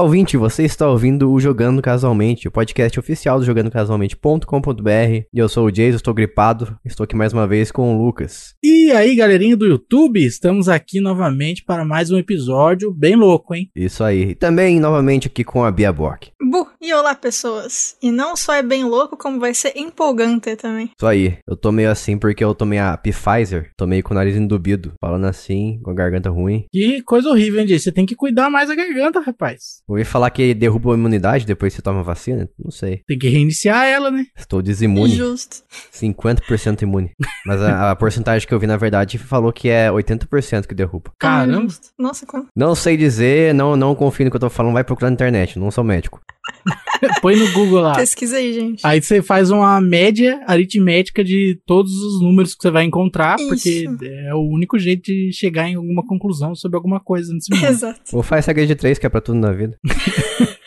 Olá, ouvinte, você está ouvindo o Jogando Casualmente, o podcast oficial do jogandocasualmente.com.br. E eu sou o Jason, estou gripado, estou aqui mais uma vez com o Lucas. E aí, galerinha do YouTube, estamos aqui novamente para mais um episódio bem louco, hein? Isso aí. E também novamente aqui com a Bia Bock. Bu, e olá pessoas. E não só é bem louco, como vai ser empolgante também. Isso aí. Eu tô meio assim porque eu tomei a Pfizer, tomei com o nariz endubido, falando assim, com a garganta ruim. Que coisa horrível, hein? Você tem que cuidar mais da garganta, rapaz. Ouvi falar que derruba a imunidade depois que você toma vacina? Não sei. Tem que reiniciar ela, né? Estou desimune. Justo. 50% imune. Mas a, a porcentagem que eu vi, na verdade, falou que é 80% que derruba. Caramba. Nossa, como? Não sei dizer, não, não confio no que eu tô falando, vai procurar na internet, não sou médico. Põe no Google lá. Pesquisa aí, gente. Aí você faz uma média aritmética de todos os números que você vai encontrar, porque Isso. é o único jeito de chegar em alguma conclusão sobre alguma coisa nesse mundo. Exato. Ou faz regra de três, que é pra tudo na vida.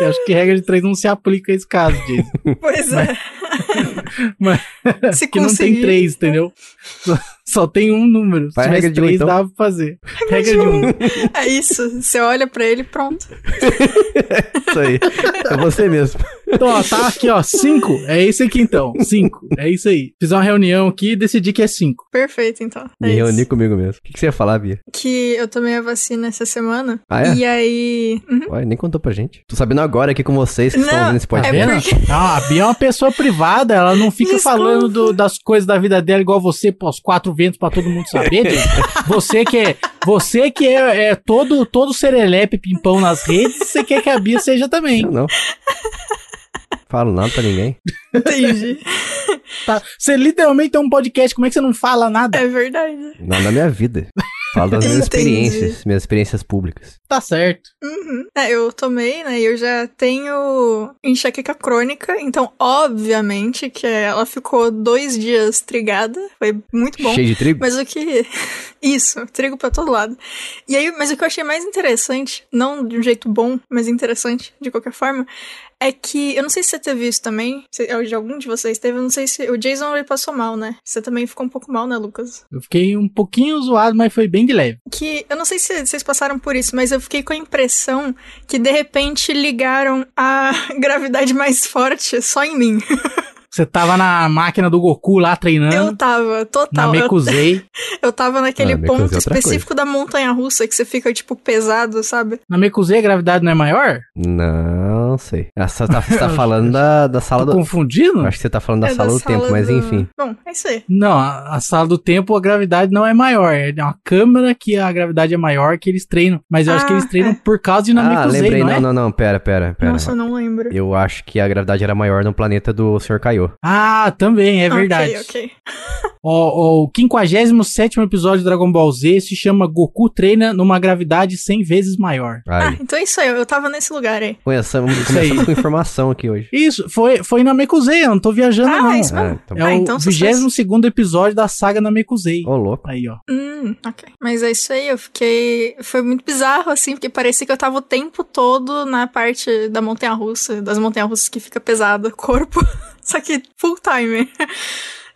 Eu acho que regra de três não se aplica a esse caso, Jason. Pois é. Mas Se que não tem três, entendeu? Só, tem um número. Se tivesse regra de um, três, então. dava pra fazer. Regra de um. É isso. Você olha pra ele e pronto. Isso aí. É você mesmo. Então, ó, tá aqui, ó, cinco. É isso aqui então. Cinco. É isso aí. Fiz uma reunião aqui e decidi que é cinco. Perfeito, então. É Me isso. reuni comigo mesmo. O que, que você ia falar, Bia? Que eu tomei a vacina essa semana. Ah, é? E aí. Uhum. Ué, nem contou pra gente. Tô sabendo agora aqui com vocês que estão Não, ouvindo esse Tá podcast. É porque- Ah, a Bia é uma pessoa privada, ela não fica Desculpa. falando do- das coisas da vida dela igual você, pós quatro ventos pra todo mundo saber. Você que é, você que é, é todo, todo serelepe pimpão nas redes, você quer que a Bia seja também. Eu não. Falo nada pra ninguém. Entendi. Tá? Você literalmente tem um podcast, como é que você não fala nada? É verdade. Nada da minha vida. Falo das minhas Entendi. experiências, minhas experiências públicas. Tá certo. Uhum. É, eu tomei, né? E eu já tenho enxaqueca crônica. Então, obviamente, que ela ficou dois dias trigada. Foi muito bom. Cheio de trigo? Mas o que. Isso, trigo pra todo lado. E aí, mas o que eu achei mais interessante, não de um jeito bom, mas interessante de qualquer forma, é que. Eu não sei se você teve isso também. Se, ou de algum de vocês teve, eu não sei se. O Jason ele passou mal, né? Você também ficou um pouco mal, né, Lucas? Eu fiquei um pouquinho zoado, mas foi bem de leve. que eu não sei se vocês passaram por isso, mas eu fiquei com a impressão que de repente ligaram a gravidade mais forte só em mim. Você tava na máquina do Goku lá Eu treinando, tava, na total. Eu, Mekuzei. eu tava naquele Ah, é ponto específico da montanha russa que você fica, tipo, pesado, sabe? Na Mekuzei a gravidade não é maior? Não sei. Essa tá, você tá falando da, da sala Tô do. confundindo? Acho que você tá falando da É sala do tempo, mas do- enfim. Bom, é isso aí. Não, a, a sala do tempo a gravidade não é maior. É uma câmera que a gravidade é maior que eles treinam. Mas eu acho Ah, que eles treinam é. por causa de Ah, Namekusei, lembrei. não Não, é? não, não. Pera, pera, pera. Nossa, eu não lembro. Eu acho que a gravidade era maior no planeta do Sr. Kaiô. Ah, também, é verdade. Ok, ok. O, o 57 episódio de Dragon Ball Z se chama Goku treina numa gravidade 100 vezes maior. Ah, Aí. então é isso aí. Eu tava nesse lugar aí. Começamos, Isso aí. com informação aqui hoje. Isso, foi, foi na Mekuzei, eu não tô viajando Ah, não. é isso mesmo. Ah, então. É Ah, o então sucesso. 22 episódio da saga Namekusei. Ô, louco. Aí, ó. Hum, ok. Mas é isso aí, eu fiquei. Foi muito bizarro, assim, porque parecia que eu tava o tempo todo na parte da montanha russa, das montanhas russas que fica pesado o corpo. Só que full time.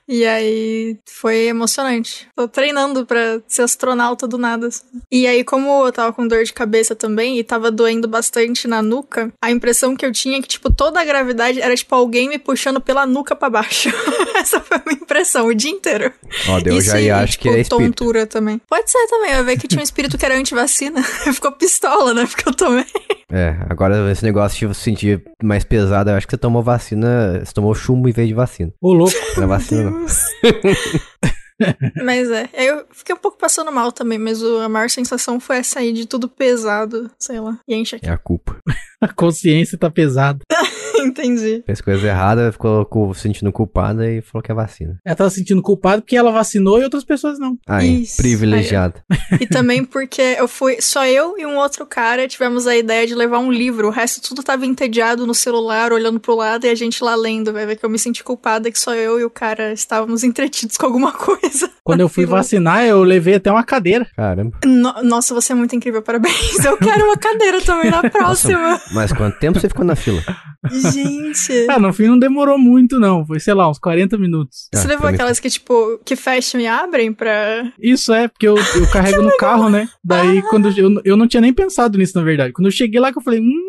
E aí foi emocionante. Tô treinando pra ser astronauta do nada. assim. E aí, como eu tava com dor de cabeça também e tava doendo bastante na nuca, a impressão que eu tinha é que, tipo, toda a gravidade era tipo alguém me puxando pela nuca pra baixo. Essa foi a minha impressão o dia inteiro. Ó, eu já e, acho tipo, que é espírito. tontura também. Pode ser também, vai ver que tinha um espírito que era antivacina. Ficou pistola, né? Porque eu tomei. É, agora esse negócio de você sentir mais pesado, eu acho que você tomou vacina, você tomou chumbo em vez de vacina. Ô, louco. Não é vacina, não. Deus. mas é, eu fiquei um pouco passando mal também, mas a maior sensação foi essa aí de tudo pesado, sei lá. E enche aqui. É a culpa. A consciência tá pesada. Entendi. Fez coisa errada, ficou se sentindo culpada e falou que é vacina. Ela tava se sentindo culpada porque ela vacinou e outras pessoas não. Aí, Isso. privilegiado. E também porque eu fui. Só eu e um outro cara tivemos a ideia de levar um livro. O resto tudo tava entediado no celular, olhando pro lado e a gente lá lendo. Vai ver que eu me senti culpada que só eu e o cara estávamos entretidos com alguma coisa. Quando eu fui vacinar, eu levei até uma cadeira. Caramba. No- Nossa, você é muito incrível, parabéns. Eu quero uma cadeira também na próxima. Mas quanto tempo você ficou na fila? Gente. Ah, no fim não demorou muito, não. Foi, sei lá, uns 40 minutos. Você Ah, levou aquelas que, tipo, que fecham e abrem pra. Isso é, porque eu, eu carrego no carro, né? Daí, quando eu, eu não tinha nem pensado nisso, na verdade. Quando eu cheguei lá, que eu falei, hum,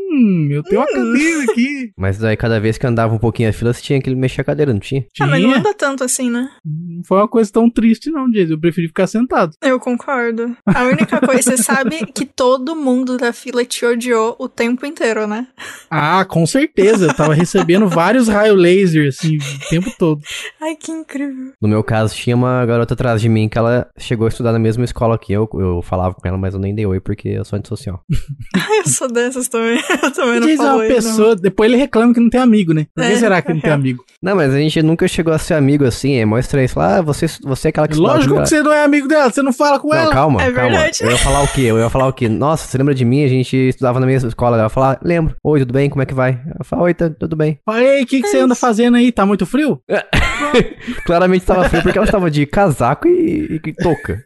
eu tenho uma cadeira aqui. Mas daí cada vez que andava um pouquinho a fila, você tinha que mexer a cadeira, não tinha? Ah, mas não anda tanto assim, né? Não foi uma coisa tão triste, não, Jason. Eu preferi ficar sentado. Eu concordo. A única coisa, você sabe que todo mundo da fila te odiou o tempo inteiro, né? Ah, com certeza. Eu tava recebendo vários raios laser, assim, o tempo todo. Ai, que incrível. No meu caso, tinha uma garota atrás de mim que ela chegou a estudar na mesma escola que eu. Eu falava com ela, mas eu nem dei oi porque eu sou antissocial. Ai, eu sou dessas também. Eu também não Jason é uma isso, pessoa. Depois ele reclama que não tem amigo, né? Por que É, será que não tem é. amigo? Não, mas a gente nunca chegou a ser amigo assim. É mó estranho. Você fala, ah, você, você é aquela que Lógico que você não é amigo dela, você não fala com Não, ela. calma, É calma. verdade. Eu ia falar o quê? Eu ia falar o quê? Nossa, você lembra de mim? A gente estudava na mesma escola. Ela ia falar, lembro. Oi, tudo bem? Como é que vai? Ela fala, oi, tá, tudo bem. Fala, Ei, o que, que você anda fazendo aí? Tá muito frio? Claramente tava frio porque ela estava de casaco e, e touca.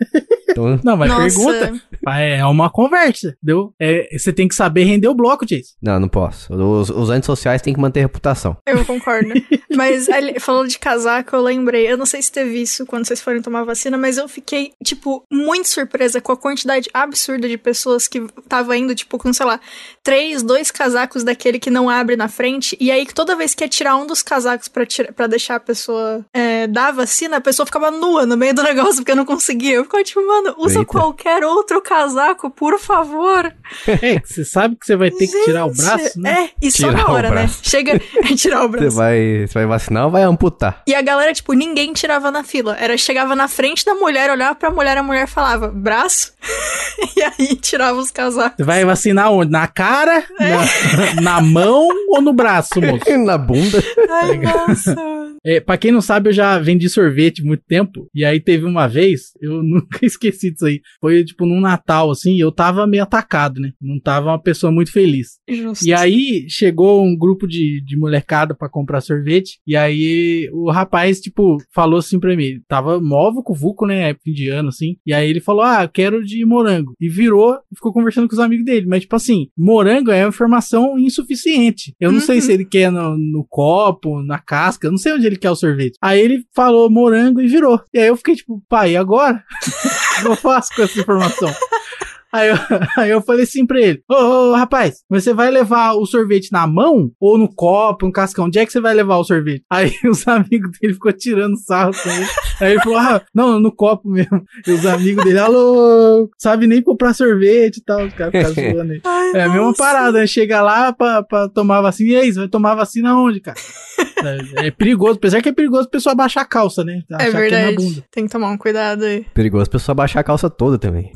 Então, Não, mas Nossa. pergunta. É uma conversa, entendeu? É, você tem que saber render o bloco, Jason. não, não posso. Os, os antissociais têm que manter reputação. Eu concordo. mas ali, falando de casaco, eu lembrei. Eu não sei se teve isso quando vocês forem tomar vacina, mas eu fiquei, tipo, muito surpresa com a quantidade absurda de pessoas que tava indo, tipo, com, sei lá, três, dois casacos daquele que não abre na frente. E aí, toda vez que ia tirar um dos casacos pra deixar a pessoa é, dar a vacina, a pessoa ficava nua no meio do negócio porque não conseguia. Eu ficava tipo, mano, usa Eita. qualquer outro casaco, por favor. É, você sabe que você vai ter que tirar o braço, né? É, e só Tirar na o hora, né? Chega a tirar o braço. Você vai, você vai vacinar ou vai amputar? E a galera, tipo, ninguém tirava na fila. Era, chegava na frente da mulher, olhava pra mulher, a mulher falava, braço? e aí tirava os casacos. Você vai vacinar onde? Na cara, É. na, na mão ou no braço, moço? Na bunda. Ai, nossa. É, pra quem não sabe, eu já vendi sorvete há muito tempo. E aí teve uma vez, eu nunca esqueci disso aí. Foi tipo num Natal, assim, e eu tava meio atacado, né? Não tava uma pessoa muito feliz. Justo. E aí chegou um grupo de, de molecada pra comprar sorvete. E aí o rapaz, tipo, falou assim pra mim. Tava móvel com o Vuco, né? Época de ano, assim. E aí ele falou: Ah, quero de morango. E virou e ficou conversando com os amigos dele. Mas, tipo assim, morango é uma informação insuficiente. Eu não sei Uhum. se ele quer no, no copo, na casca, eu não sei onde ele quer o sorvete. Aí ele falou morango e virou. E aí eu fiquei tipo, pai, e agora? O que eu faço com essa informação? Aí eu, aí eu falei assim pra ele: Ô, ô, rapaz, você vai levar o sorvete na mão ou no copo, no cascão? Onde é que você vai levar o sorvete? Aí os amigos dele ficou tirando sarro com ele. Aí ele falou: Ah, não, no copo mesmo. E os amigos dele, alô, sabe nem comprar sorvete e tal. Os caras ficaram zoando ele. Ai, É a mesma parada, né? Chega lá pra, pra tomar vacina. E aí, você vai tomar vacina onde, cara? É, é perigoso, apesar que é perigoso a pessoa baixar a calça, né? É Achar que é na verdade. bunda. Tem que tomar um cuidado aí. Perigoso a pessoa baixar a calça toda também.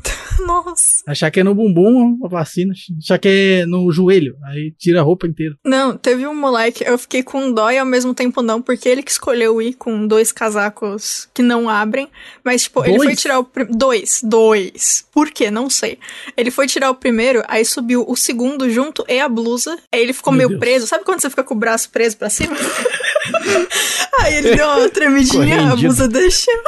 Nossa. Achar que é no bumbum a vacina. Achar que é no joelho. Aí tira a roupa inteira. Não, teve um moleque, eu fiquei com dó e ao mesmo tempo não, porque ele que escolheu ir com dois casacos que não abrem. Mas, tipo, ele Dois? foi tirar o. Dois, dois. Por quê? Não sei. Ele foi tirar o primeiro, aí subiu o segundo junto e a blusa. Aí ele ficou Meu meio Deus. preso. Sabe quando você fica com o braço preso pra cima? aí ele deu uma tremidinha, a Correndido. blusa desceu.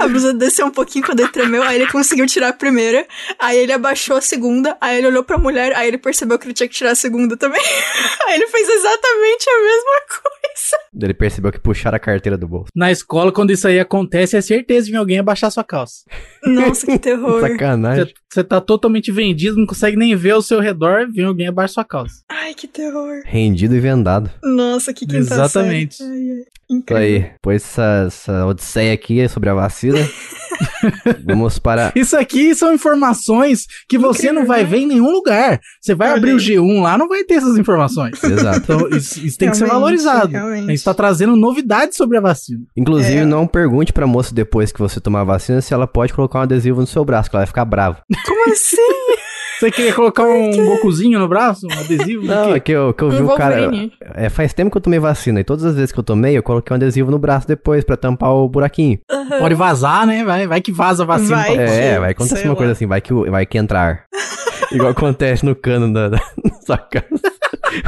A blusa desceu um pouquinho quando ele tremeu, aí ele conseguiu tirar a primeira. Aí ele abaixou a segunda, aí ele olhou pra mulher, aí ele percebeu que ele tinha que tirar a segunda também. Aí ele fez exatamente a mesma coisa. Ele percebeu que puxaram a carteira do bolso. Na escola, quando isso aí acontece, é certeza de vir alguém abaixar sua calça. Nossa, que terror. Sacanagem. Você, tá totalmente vendido, não consegue nem ver ao seu redor, vem alguém abaixar sua calça. Ai, que terror. Rendido e vendado. Nossa, que quinta Exatamente. série. Ai, ai. Isso Incrível. aí. Pois essa, essa odisseia aqui sobre a vacina. Vamos para. Isso aqui são informações que você Incrível, não vai né? ver em nenhum lugar. Você vai abrir o aí. G1 lá, não vai ter essas informações. Exato. Então, isso, isso tem que ser valorizado. realmente. A gente tá trazendo novidades sobre a vacina. Inclusive, É. não pergunte pra moça depois que você tomar a vacina se ela pode colocar um adesivo no seu braço, que ela vai ficar brava. Como assim? Você queria colocar um Gokuzinho no braço? Um adesivo? Não, é que eu, que eu vi o cara. É, faz tempo que eu tomei vacina e todas as vezes que eu tomei, eu coloquei um adesivo no braço depois pra tampar o buraquinho. Pode vazar, né? Vai, vai que vaza a vacina. Vai. pra- que- É, vai acontecer uma lá. coisa assim, vai que, vai que entrar. Igual acontece no cano da, da sua casa.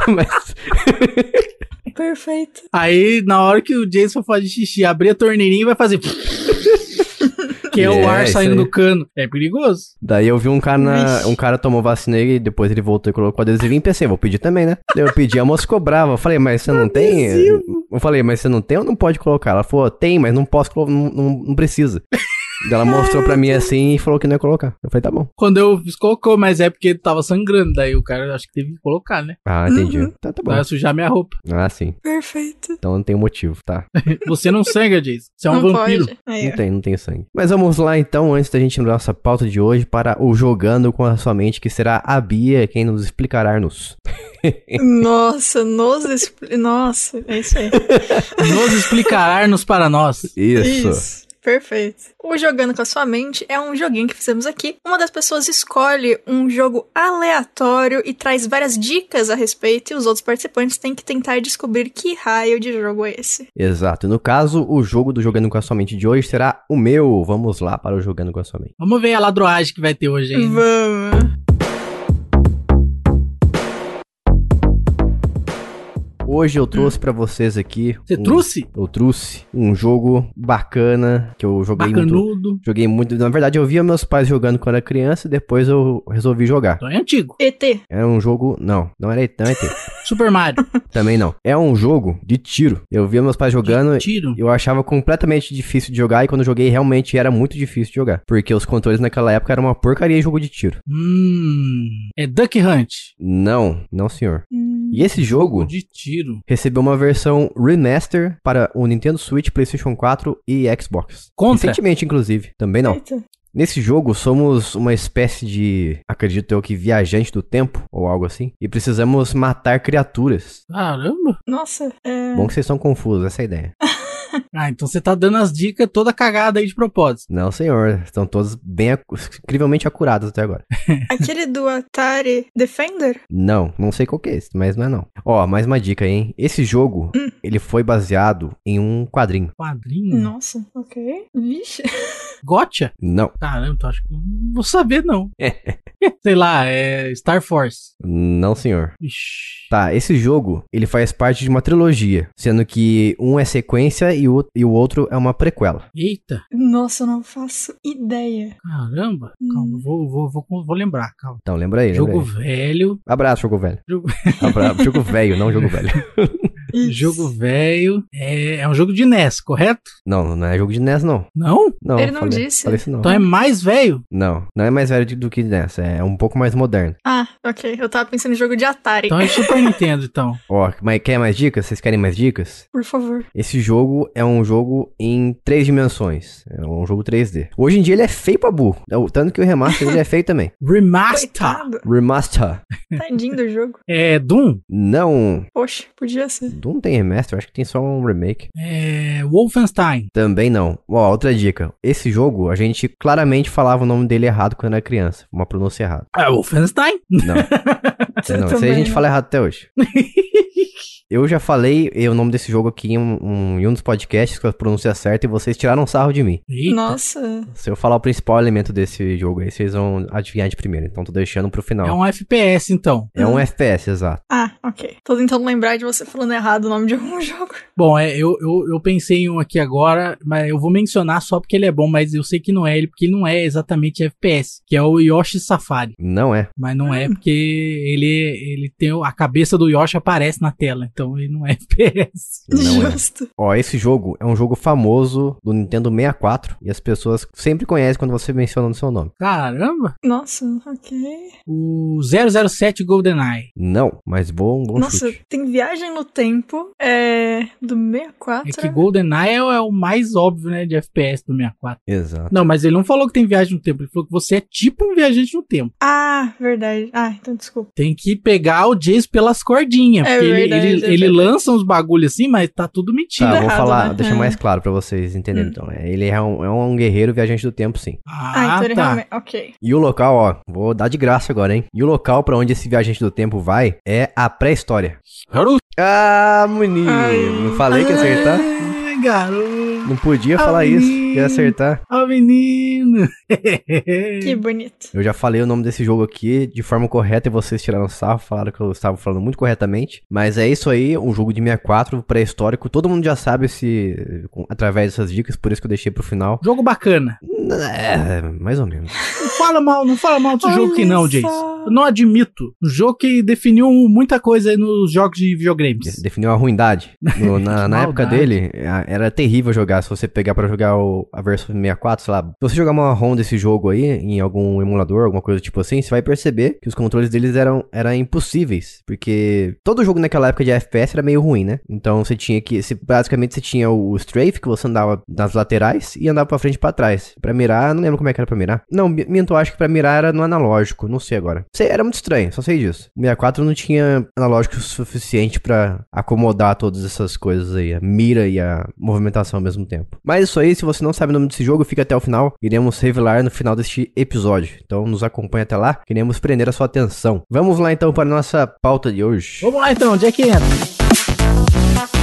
Mas. Perfeito. Aí, na hora que o Jason for fazer xixi, abrir a torneirinha e vai fazer. que é o É, ar saindo do cano. É perigoso. Daí eu vi um cara, na- um cara tomou vacina e depois ele voltou e colocou adesivo e pensei, vou pedir também, né? Eu pedi, a moça ficou brava. Eu falei, mas você não tem? Eu falei, mas você não tem ou não pode colocar? Ela falou, tem, mas não posso, não, não, não precisa. Ela mostrou pra mim assim e falou que não ia colocar. Eu falei, tá bom. Quando eu fiz, colocou, mas é porque tava sangrando. Daí o cara acho que teve que colocar, né? Ah, entendi. Uhum. Tá, tá bom. Pra sujar minha roupa. Ah, sim. Perfeito. Então não tem motivo, tá? Você não sangra, Jason. Você é um não vampiro. Aí, Não tem, não tem sangue. Mas vamos lá então, antes da gente ir na nossa pauta de hoje, para o Jogando com a Sua Mente, que será a Bia quem nos explicará-nos. Nossa, nos expli... Nossa, é isso aí. Nos explicará-nos para nós. Isso. Perfeito. O Jogando com a Sua Mente é um joguinho que fizemos aqui. Uma das pessoas escolhe um jogo aleatório e traz várias dicas a respeito, e os outros participantes têm que tentar descobrir que raio de jogo é esse. Exato. No caso, o jogo do Jogando com a Sua Mente de hoje será o meu. Vamos lá para o Jogando com a Sua Mente. Vamos ver a ladroagem que vai ter hoje aí. né? Vamos. Hoje eu trouxe pra vocês aqui. Você um- trouxe? Eu trouxe um jogo bacana que eu joguei muito. Bacanudo. Joguei muito. Na verdade, eu via meus pais jogando quando era criança e depois eu resolvi jogar. Então é antigo. ET. Era um jogo. Não, não era tão ET. Super Mario. Também não. É um jogo de tiro. Eu via meus pais jogando. Tiro. Eu achava completamente difícil de jogar e quando eu joguei realmente era muito difícil de jogar. Porque os controles naquela época eram uma porcaria de jogo de tiro. Hum. É Duck Hunt. Não, não senhor. E esse jogo De tiro. recebeu uma versão remaster para o Nintendo Switch, PlayStation 4 e Xbox. Contra. Recentemente, inclusive. Também não. eita. Nesse jogo, somos uma espécie de, acredito eu que viajante do tempo, ou algo assim, e precisamos matar criaturas. Caramba. Nossa, é... Bom que vocês estão confusos, essa é a ideia. Ah, então você tá dando as dicas toda cagada aí de propósito. Não, senhor, estão todos bem, incrivelmente acurados até agora. aquele do Atari Defender? Não, não sei qual que é esse, mas não é não. Ó, mais uma dica hein? Esse jogo, ele foi baseado em um quadrinho. Quadrinho. Nossa, ok. Vixe. Gotcha? Não, Caramba, então acho que não vou saber, não. Sei lá, é Star Force. não senhor. Ixi. Tá, esse jogo, ele faz parte de uma trilogia, sendo que um é sequência e o, e o outro é uma prequela. Eita, Nossa, eu não faço ideia. caramba. Calma, vou, vou, vou, vou lembrar, calma. Então, lembra aí, lembra Jogo aí. velho. Abraço, jogo velho. Jogo, Abra... jogo velho, não jogo velho. Isso. jogo velho. É, é um jogo de NES, correto? Não, não é jogo de NES, não. Não? Não, Ele não falei, disse. Falei isso não. Então é mais velho. Não, não é mais velho do que NES, é um pouco mais moderno. Ah, ok. Eu tava pensando em jogo de Atari. Então é Super Nintendo, então. Ó, mas quer mais dicas? Vocês querem mais dicas? Por favor. Esse jogo é um jogo em três dimensões. É um jogo 3D. Hoje em dia ele é feio pra burro. É o- Tanto que o remaster ele é feio também. Remaster. Coitado. Remaster. Tadinho do jogo. É Doom. Não. Poxa, podia ser. Não tem remaster, eu acho que tem só um remake. É Wolfenstein. Também não. Ó, outra dica. Esse jogo, a gente claramente falava o nome dele errado quando era criança. Uma pronúncia errada. É Wolfenstein. Não. Não, isso aí a gente fala errado até hoje. Eu já falei o nome desse jogo aqui em um, um- em um dos podcasts com a pronúncia certa e vocês tiraram sarro de mim. Eita. Nossa. Se eu falar o principal elemento desse jogo aí, vocês vão adivinhar de primeira. Então tô deixando pro final. É um FPS, então. É um FPS, exato. Ah, ok. Tô tentando lembrar de você falando errado o nome de algum jogo. Bom, é, eu, eu, eu pensei em um aqui agora, mas eu vou mencionar só porque ele é bom, mas eu sei que não é ele, porque ele não é exatamente FPS, que é o Yoshi Safari. Não é. Mas não é porque ele, ele tem a cabeça do Yoshi aparece na tela, então ele não é FPS. Não é. Justo. Ó, esse jogo é um jogo famoso do Nintendo 64 e as pessoas sempre conhecem quando você menciona o seu nome. Caramba! Nossa, ok. O 007 GoldenEye. Não, mas bom, bom Nossa, chute. tem Viagem no Tempo. É. Do 64. É que GoldenEye é, o- é o mais óbvio, né, de FPS do 64. Exato. Não, mas ele não falou que tem viagem no tempo, ele falou que você é tipo um viajante no tempo. Ah, verdade. Ah, então desculpa. Tem que pegar o Jace pelas cordinhas, É porque ele, verdade, ele, é ele lança uns bagulhos assim, mas tá tudo mentira. Tá, vou errado, falar, né? deixar É. mais claro pra vocês entenderem. Hum. Então, é, ele é um, é um guerreiro viajante do tempo, sim. Ah, Ah, então ele tá. realmente. Ok. E o local, ó, vou dar de graça agora, hein? E o local pra onde esse viajante do tempo vai é a pré-história. Ah, menino! Ai. Não falei que ia acertar? Garoto. Não podia falar isso, menino. ia acertar. Ó, menino. Que bonito. Eu já falei o nome desse jogo aqui de forma correta e vocês tiraram sarro, falaram que eu estava falando muito corretamente. Mas é isso aí, um jogo de 64, pré-histórico. Todo mundo já sabe se através dessas dicas, por isso que eu deixei pro final. Jogo bacana. É, mais ou menos. Não fala mal, não fala mal desse jogo que não, Jace. Eu não admito. Um jogo que definiu muita coisa aí nos jogos de De- videogames. Definiu a ruindade. No- na na época dele, a- era terrível jogar. Se você pegar pra jogar o- a versão 64, sei lá. Se você jogar uma ROM desse jogo aí, em algum emulador, alguma coisa tipo assim, você vai perceber que os controles deles eram, eram impossíveis. Porque todo jogo naquela época de FPS era meio ruim, né? Então você tinha que. você- basicamente você tinha o strafe, que você andava nas laterais e andava pra frente e pra trás. Pra mirar, não lembro como é que era pra mirar. Não, mi- minto, acho que pra mirar era no analógico, não sei agora. Era muito estranho, só sei disso. O 64 não tinha analógico suficiente pra acomodar todas essas coisas aí, a mira e a movimentação ao mesmo tempo. Mas isso aí, se você não sabe o nome desse jogo, fica até o final. Iremos revelar no final deste episódio. Então nos acompanha até lá, queremos prender a sua atenção. Vamos lá então para a nossa pauta de hoje. Vamos lá então, onde é que entra?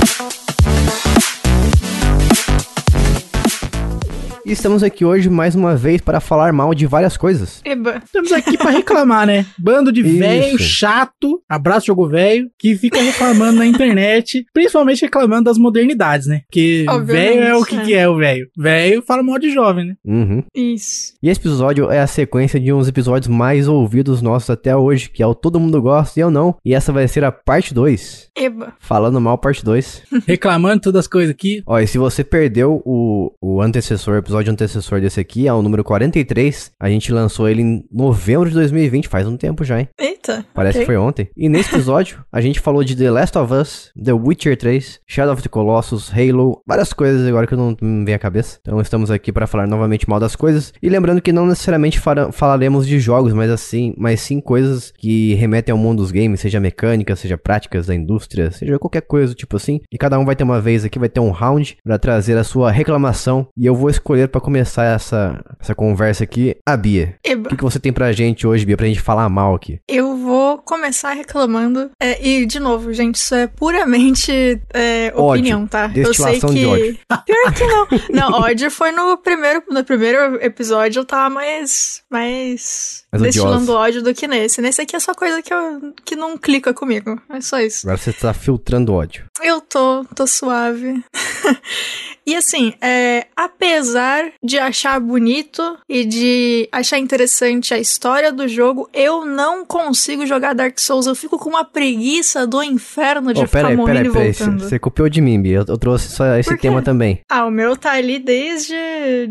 E estamos aqui hoje mais uma vez para falar mal de várias coisas. Eba. Estamos aqui pra reclamar, né? Bando de velho chato, abraço jogo velho, que fica reclamando na internet, principalmente reclamando das modernidades, né? Porque Obviamente, velho é o que, é. que é o velho. Velho fala mal de jovem, né? Uhum. Isso. E esse episódio é a sequência de uns episódios mais ouvidos nossos até hoje, que é o Todo Mundo Gosta e Eu Não. E essa vai ser a parte 2. Eba. Falando mal, parte 2. Reclamando todas as coisas aqui. Ó, e se você perdeu o, o antecessor, o episódio antecessor desse aqui, é o número 43. A gente lançou ele em novembro de 2020, faz um tempo já, hein? Eita. Parece ok. que foi ontem. E nesse episódio, a gente falou de The Last of Us, The Witcher 3, Shadow of the Colossus, Halo, várias coisas agora que não me vem à cabeça. Então estamos aqui para falar novamente mal das coisas. E lembrando que não necessariamente falaremos de jogos, mas assim, mas sim coisas que remetem ao mundo dos games, seja mecânica, seja práticas da indústria, seja qualquer coisa tipo assim. E cada um vai ter uma vez aqui, vai ter um round para trazer a sua reclamação. E eu vou escolher para começar essa, essa conversa aqui a Bia. O que, que você tem pra gente hoje, Bia, pra gente falar mal aqui? Eu vou começar reclamando. É, e, de novo, gente, isso é puramente é, Ódio. opinião, tá? Eu sei que. de ódio. Pior que não. Não, ódio foi no primeiro, no primeiro episódio, eu tava mais. mais. Mais destilando ódio do que nesse. Nesse aqui é só coisa que, eu, que não clica comigo. É só isso. Agora você tá filtrando ódio. Eu tô, tô suave. e assim, é, apesar de achar bonito e de achar interessante a história do jogo, eu não consigo jogar Dark Souls. Eu fico com uma preguiça do inferno de Ô, ficar peraí, morrendo peraí, e peraí. voltando. Você copiou de mim, Bia. Eu, eu trouxe só esse tema também. Ah, o meu tá ali desde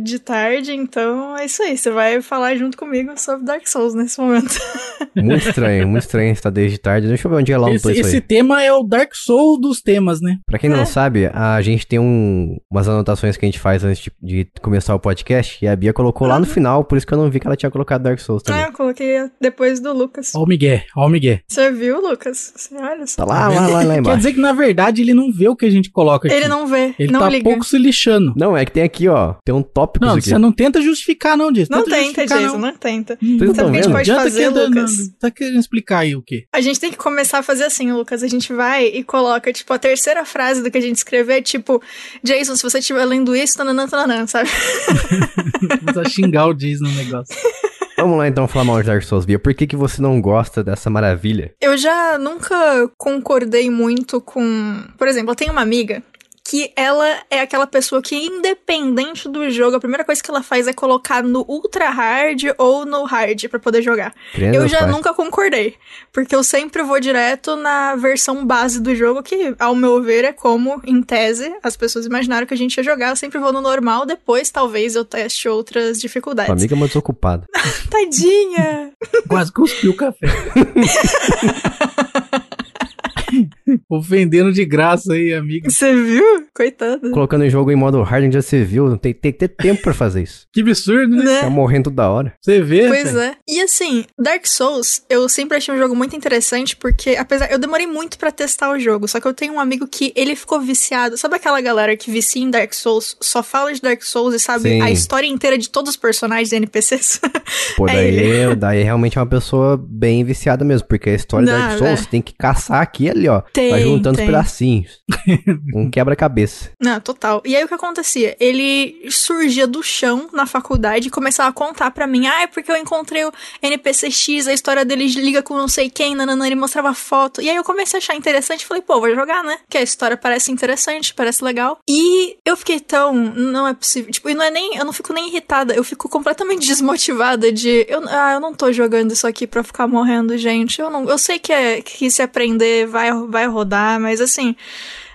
de tarde, então é isso aí. Você vai falar junto comigo sobre Dark Souls nesse momento. Muito estranho, muito estranho estar desde tarde. Deixa eu ver onde ela Esse, anotou isso esse aí. tema é o Dark Souls dos temas, né? Pra quem não É. sabe, a gente tem um, umas anotações que a gente faz antes de, de começar o podcast. E a Bia colocou lá no final, por isso que eu não vi que ela tinha colocado Dark Souls Ah, também. eu coloquei depois do Lucas. Ó o Miguel, ó o Miguel. Você viu, Lucas? Você olha só. Tá lá, lá, lá, lá Quer embaixo. dizer que, na verdade, ele não vê o que a gente coloca aqui. Ele não vê, Ele não tá liga. pouco se lixando. Não, é que tem aqui, ó. Tem um tópico Não, aqui. você não tenta justificar, não, Jason. Não Tenta tenta, Jason, não tenta. Vocês não Sabe estão o que a gente vendo? pode Adianta fazer, que Lucas? Tá querendo explicar aí o quê? A gente tem que começar a fazer assim, Lucas. A gente vai e coloca, tipo, a terceira frase do que a gente escrever, tipo, Jason, se você estiver lendo isso, tananã, tananã, sabe? Vamos a xingar o Jason no negócio. Vamos lá então falar mal de Dark Souls, Bia. Por que, que você não gosta dessa maravilha? Eu já nunca concordei muito com. Por exemplo, eu tenho uma amiga que ela é aquela pessoa que, independente do jogo, a primeira coisa que ela faz é colocar no ultra hard ou no hard pra poder jogar. Eu já pais. nunca concordei, porque eu sempre vou direto na versão base do jogo, que, ao meu ver, é como, em tese, as pessoas imaginaram que a gente ia jogar. Eu sempre vou no normal, depois talvez eu teste outras dificuldades. Sua amiga é uma desocupada. Tadinha! Quase cuspiu o café. Ofendendo de graça aí, amigo. Você viu? Coitada. Colocando o jogo em modo hard, já você viu. Tem, tem que ter tempo pra fazer isso. Que absurdo, né? Né? Tá morrendo toda hora. Você vê? Pois é. E assim, Dark Souls, eu sempre achei um jogo muito interessante porque, apesar. Eu demorei muito pra testar o jogo, só que eu tenho um amigo que ele ficou viciado. Sabe aquela galera que vicia em Dark Souls, só fala de Dark Souls e sabe Sim. a história inteira de todos os personagens e NPCs? Pô, É daí, ele. daí realmente é uma pessoa bem viciada mesmo, porque a história do Não, Dark Souls é. você tem que caçar aqui e ali, ó. Tem, vai juntando tem. os pedacinhos. um quebra-cabeça. cabeça. Não, total. E aí o que acontecia? Ele surgia do chão na faculdade e começava a contar pra mim, ah, é porque eu encontrei o NPC X, a história dele liga com não sei quem, nanana, ele mostrava foto. E aí eu comecei a achar interessante, falei, pô, vou jogar, né? Que a história parece interessante, parece legal. E eu fiquei tão, não é possível, tipo, e não é nem, eu não fico nem irritada, eu fico completamente desmotivada de, eu, ah, eu não tô jogando isso aqui pra ficar morrendo, gente. Eu não, eu sei que é que se aprender vai vai rodar, mas assim,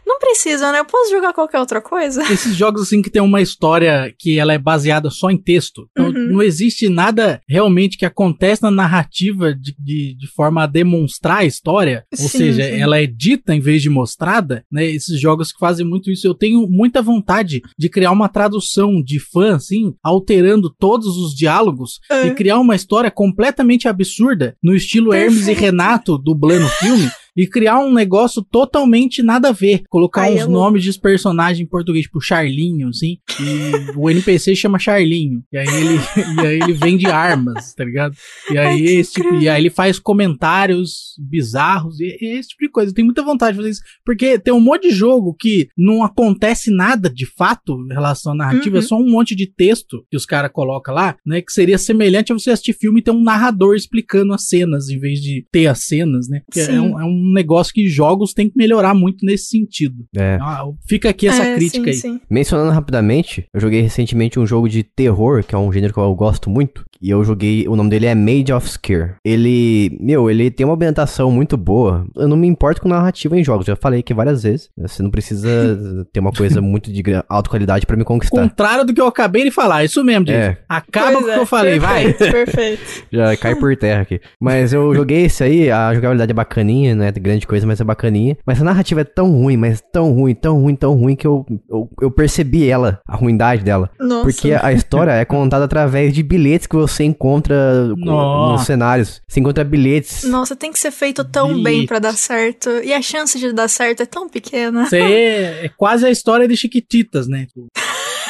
não precisa, né? Eu posso jogar qualquer outra coisa. Esses jogos, assim, que tem uma história que ela é baseada só em texto. Então, Uhum. não existe nada realmente que acontece na narrativa de, de, de forma a demonstrar a história. Ou Sim, seja, sim. ela é dita em vez de mostrada, né? Esses jogos que fazem muito isso. Eu tenho muita vontade de criar uma tradução de fã, assim, alterando todos os diálogos É. e criar uma história completamente absurda, no estilo Hermes e. Renato dublando o filme. E criar um negócio totalmente nada a ver. Colocar Ai, uns é louco. nomes de personagem em português, tipo Charlinho, assim. E o NPC chama Charlinho. E aí ele, e aí ele vende armas, tá ligado? E aí, Ai, esse tipo, e aí ele faz comentários bizarros e, e esse tipo de coisa. Eu tenho muita vontade de fazer isso. Porque tem um monte de jogo que não acontece nada de fato em relação à narrativa, Uhum. é só um monte de texto que os caras colocam lá, né? Que seria semelhante a você assistir filme e ter um narrador explicando as cenas em vez de ter as cenas, né? É um, é um negócio que jogos têm que melhorar muito nesse sentido. É. Ah, fica aqui essa É, crítica sim, aí. sim. Mencionando rapidamente, eu joguei recentemente um jogo de terror, que é um gênero que eu gosto muito. E eu joguei, o nome dele é Made of Scare. Ele, meu, ele tem uma ambientação muito boa. Eu não me importo com narrativa em jogos, já falei aqui várias vezes. Você não precisa ter uma coisa muito de alta qualidade pra me conquistar. Contrário do que eu acabei de falar, isso mesmo, gente. É. Acaba Pois com o é, que eu falei, vai. perfeito, Perfeito. Já cai por terra aqui. Mas eu joguei esse aí, a jogabilidade é bacaninha, não é grande coisa, mas é bacaninha. Mas a narrativa é tão ruim, mas tão ruim, tão ruim, tão ruim que eu, eu, eu percebi ela, a ruindade dela. Nossa. Porque a história é contada através de bilhetes que você encontra co- Nossa. nos cenários. Você encontra bilhetes. Nossa, tem que ser feito tão bem pra dar certo. E a chance de dar certo é tão pequena. Isso aí é, é quase a história de Chiquititas, né?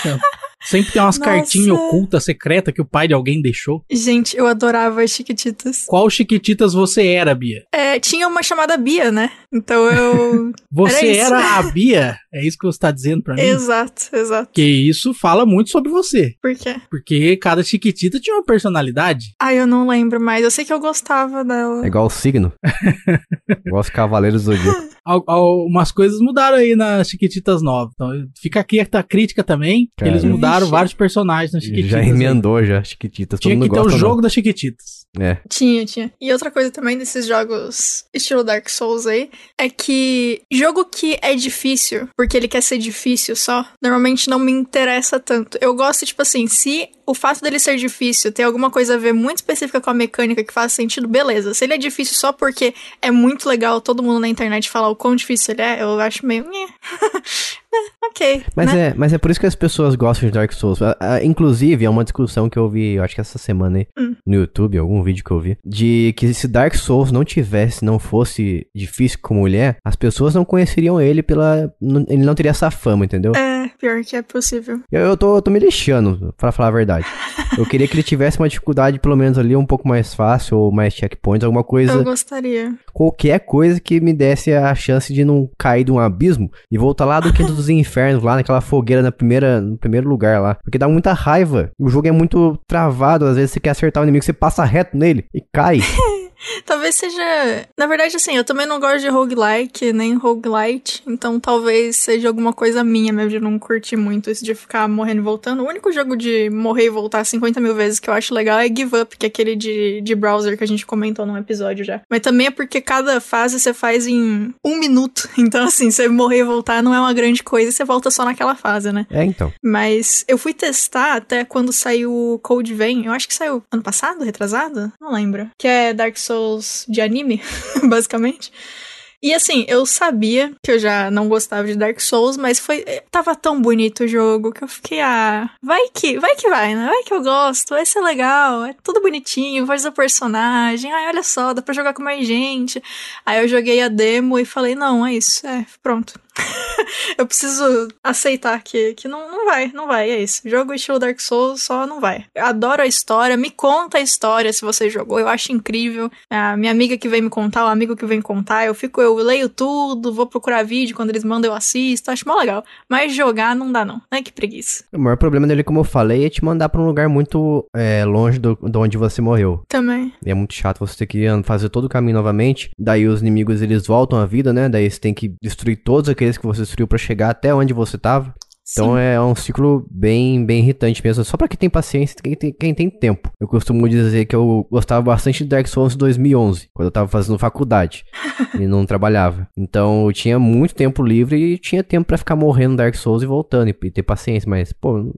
Sempre tem umas Nossa. cartinhas ocultas, secretas que o pai de alguém deixou. Gente, eu adorava as Chiquititas. Qual Chiquititas você era, Bia? É, tinha uma chamada Bia, né? Então eu. Você Era era a Bia? É isso que você tá dizendo pra mim? exato, exato. Que isso fala muito sobre você. Por quê? Porque cada Chiquitita tinha uma personalidade. Ai, eu não lembro mais. Eu sei que eu gostava dela. É igual o signo. igual os cavaleiros do Zodíaco. Al- al- umas coisas mudaram aí nas Chiquititas novas. Então fica aqui a crítica também. Cara. eles mudaram Vixe. vários personagens nas Chiquititas. Já aí. emendou já, Chiquititas. Todo Tinha que ter o jogo das Chiquititas. não. É. Tinha, tinha. E outra coisa também desses jogos estilo Dark Souls aí é que jogo que é difícil, porque ele quer ser difícil só, normalmente não me interessa tanto. Eu gosto, tipo assim, se o fato dele ser difícil tem alguma coisa a ver muito específica com a mecânica que faz sentido, beleza. Se ele é difícil só porque é muito legal todo mundo na internet falar o quão difícil ele é, eu acho meio. É, ok. Mas, né? é, mas é por isso que as pessoas gostam de Dark Souls. Inclusive, é uma discussão que eu vi, eu acho que essa semana aí, Hum. no YouTube, algum vídeo que eu vi, de que se Dark Souls não tivesse, não fosse difícil como ele é, as pessoas não conheceriam ele pela. Ele não teria essa fama, entendeu? É, pior que é possível. Eu, eu tô, eu tô me lixando, pra falar a verdade. Eu queria que ele tivesse uma dificuldade, pelo menos ali, um pouco mais fácil, ou mais checkpoints, alguma coisa. Eu gostaria. qualquer coisa que me desse a chance de não cair de um abismo e voltar lá do quinto dos infernos, lá naquela fogueira na primeira, no primeiro lugar lá. Porque dá muita raiva. O jogo é muito travado, às vezes você quer acertar o inimigo, você passa reto nele e cai. Talvez seja. Na verdade, assim, eu também não gosto de roguelike nem roguelite. Então talvez seja alguma coisa minha mesmo de não curtir muito isso de ficar morrendo e voltando. O único jogo de morrer e voltar 50 mil vezes que eu acho legal é Give Up, que é aquele de, de browser que a gente comentou num episódio já. Mas também é porque cada fase você faz em um minuto. Então, assim, você morrer e voltar não é uma grande coisa e você volta só naquela fase, né? É, então. Mas eu fui testar até quando saiu o Code Vein. Eu acho que saiu ano passado, retrasado? Não lembro. Que é Dark Souls de anime, basicamente. E assim, eu sabia que eu já não gostava de Dark Souls, mas foi tava tão bonito o jogo que eu fiquei, ah, vai que, vai que vai, né? Vai que eu gosto, vai ser legal, é tudo bonitinho, voz do personagem, ai, olha só, dá pra jogar com mais gente. Aí eu joguei a demo e falei, não, é isso, é, pronto. eu preciso aceitar que, que não, não vai, não vai, é isso. Jogo estilo Dark Souls só não vai. Eu adoro a história, me conta a história se você jogou, eu acho incrível. A minha amiga que vem me contar, o amigo que vem contar, eu fico, eu leio tudo, vou procurar vídeo, quando eles mandam eu assisto, acho mó legal. Mas jogar não dá não, né? Que preguiça. O maior problema dele, como eu falei, é te mandar pra um lugar muito é, longe do, de onde você morreu. Também. E é muito chato você ter que fazer todo o caminho novamente. Daí os inimigos eles voltam à vida, né? Daí você tem que destruir todos aqueles que você destruiu pra chegar até onde você tava. Então Sim. é um ciclo bem, bem irritante mesmo. Só pra quem tem paciência, quem tem, quem tem tempo. Eu costumo dizer que eu gostava bastante de Dark Souls 2011, quando eu tava fazendo faculdade e não trabalhava. Então eu tinha muito tempo livre e tinha tempo pra ficar morrendo Dark Souls e voltando e, e ter paciência. Mas, pô,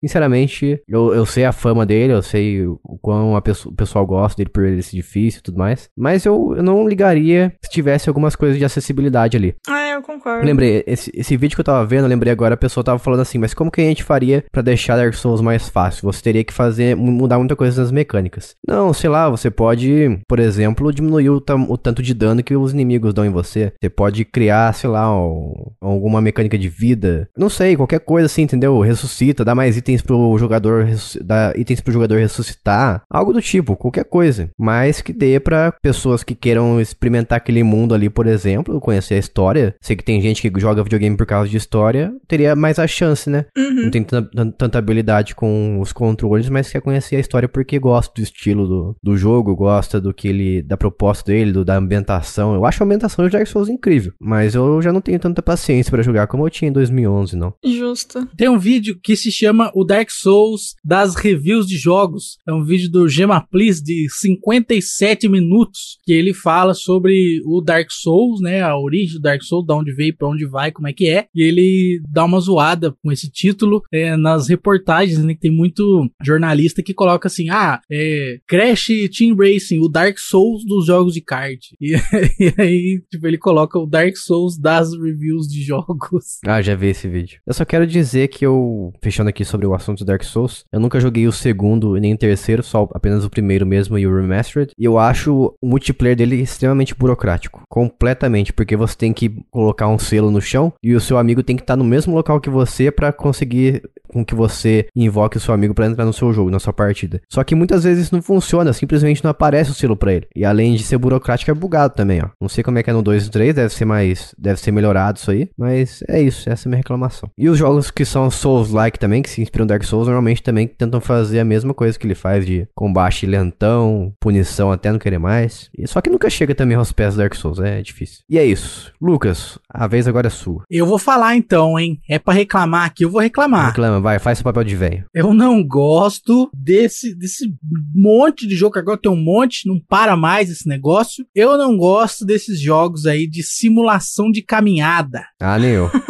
sinceramente, eu, eu sei a fama dele, eu sei o quão a pessoa- o pessoal gosta dele por ele ser difícil e tudo mais. Mas eu, eu não ligaria se tivesse algumas coisas de acessibilidade ali. É, eu concordo. Eu lembrei, esse, esse vídeo que eu tava vendo, eu lembrei agora, a pessoa tava falando assim, mas como que a gente faria pra deixar Dark Souls mais fácil? Você teria que fazer, mu- mudar muita coisa nas mecânicas. Não, sei lá, você pode, por exemplo, diminuir o, o tanto de dano que os inimigos dão em você. Você pode criar, sei lá, um- alguma mecânica de vida. Não sei, qualquer coisa assim, entendeu? Ressuscita, dá mais itens pro jogador, dá itens pro jogador ressuscitar. Algo do tipo, qualquer coisa. Mas que dê pra pessoas que queiram experimentar aquele mundo ali, por exemplo, conhecer a história. Sei que tem gente que joga videogame por causa de história, teria mais a chance, né? Uhum. Não tem tanta, tan- tanta habilidade com os controles, mas quer conhecer a história porque gosta do estilo do, do jogo, gosta do que ele. da proposta dele, do, da ambientação. Eu acho a ambientação de Dark Souls incrível, mas eu já não tenho tanta paciência pra jogar como eu tinha em 2011, não. Justo. Tem um vídeo que se chama O Dark Souls das reviews de jogos. É um vídeo do Gemaplis de 57 minutos, que ele fala sobre o Dark Souls, né, a origem do Dark Souls, da onde veio, pra onde vai, como é que é. E ele dá uma zoada com esse título é, nas reportagens, né, que tem muito jornalista que coloca assim, ah, é, Crash Team Racing, o Dark Souls dos jogos de kart. E, e aí, tipo, ele coloca o Dark Souls das reviews de jogos. Ah, já vi esse vídeo. Eu só quero dizer que eu, fechando aqui sobre o assunto do Dark Souls, eu nunca joguei o segundo e nem o terceiro, só apenas o primeiro mesmo e o Remastered. E eu acho o multiplayer dele extremamente burocrático. Completamente, porque você tem que colocar um selo no chão e o seu amigo tem que estar no mesmo local que você pra conseguir com que você invoque o seu amigo pra entrar no seu jogo, na sua partida. Só que muitas vezes isso não funciona, simplesmente não aparece o selo pra ele. E além de ser burocrático, é bugado também, ó. Não sei como é que é no 2 e 3, deve ser mais, deve ser melhorado isso aí, mas é isso, essa é a minha reclamação. E os jogos que são Souls-like também, que se inspiram em Dark Souls, normalmente também tentam fazer a mesma coisa que ele faz de combate lentão, punição até não querer mais. E só que nunca chega também aos pés do Dark Souls, é difícil. E é isso. Lucas, a vez agora é sua. Eu vou falar então, hein? É pra reclamar aqui, eu vou reclamar. Reclama, vai, faz seu papel de velho. Eu não gosto desse, desse monte de jogo, que agora tem um monte, não para mais esse negócio. Eu não gosto desses jogos aí de simulação de caminhada. Ah, nem eu.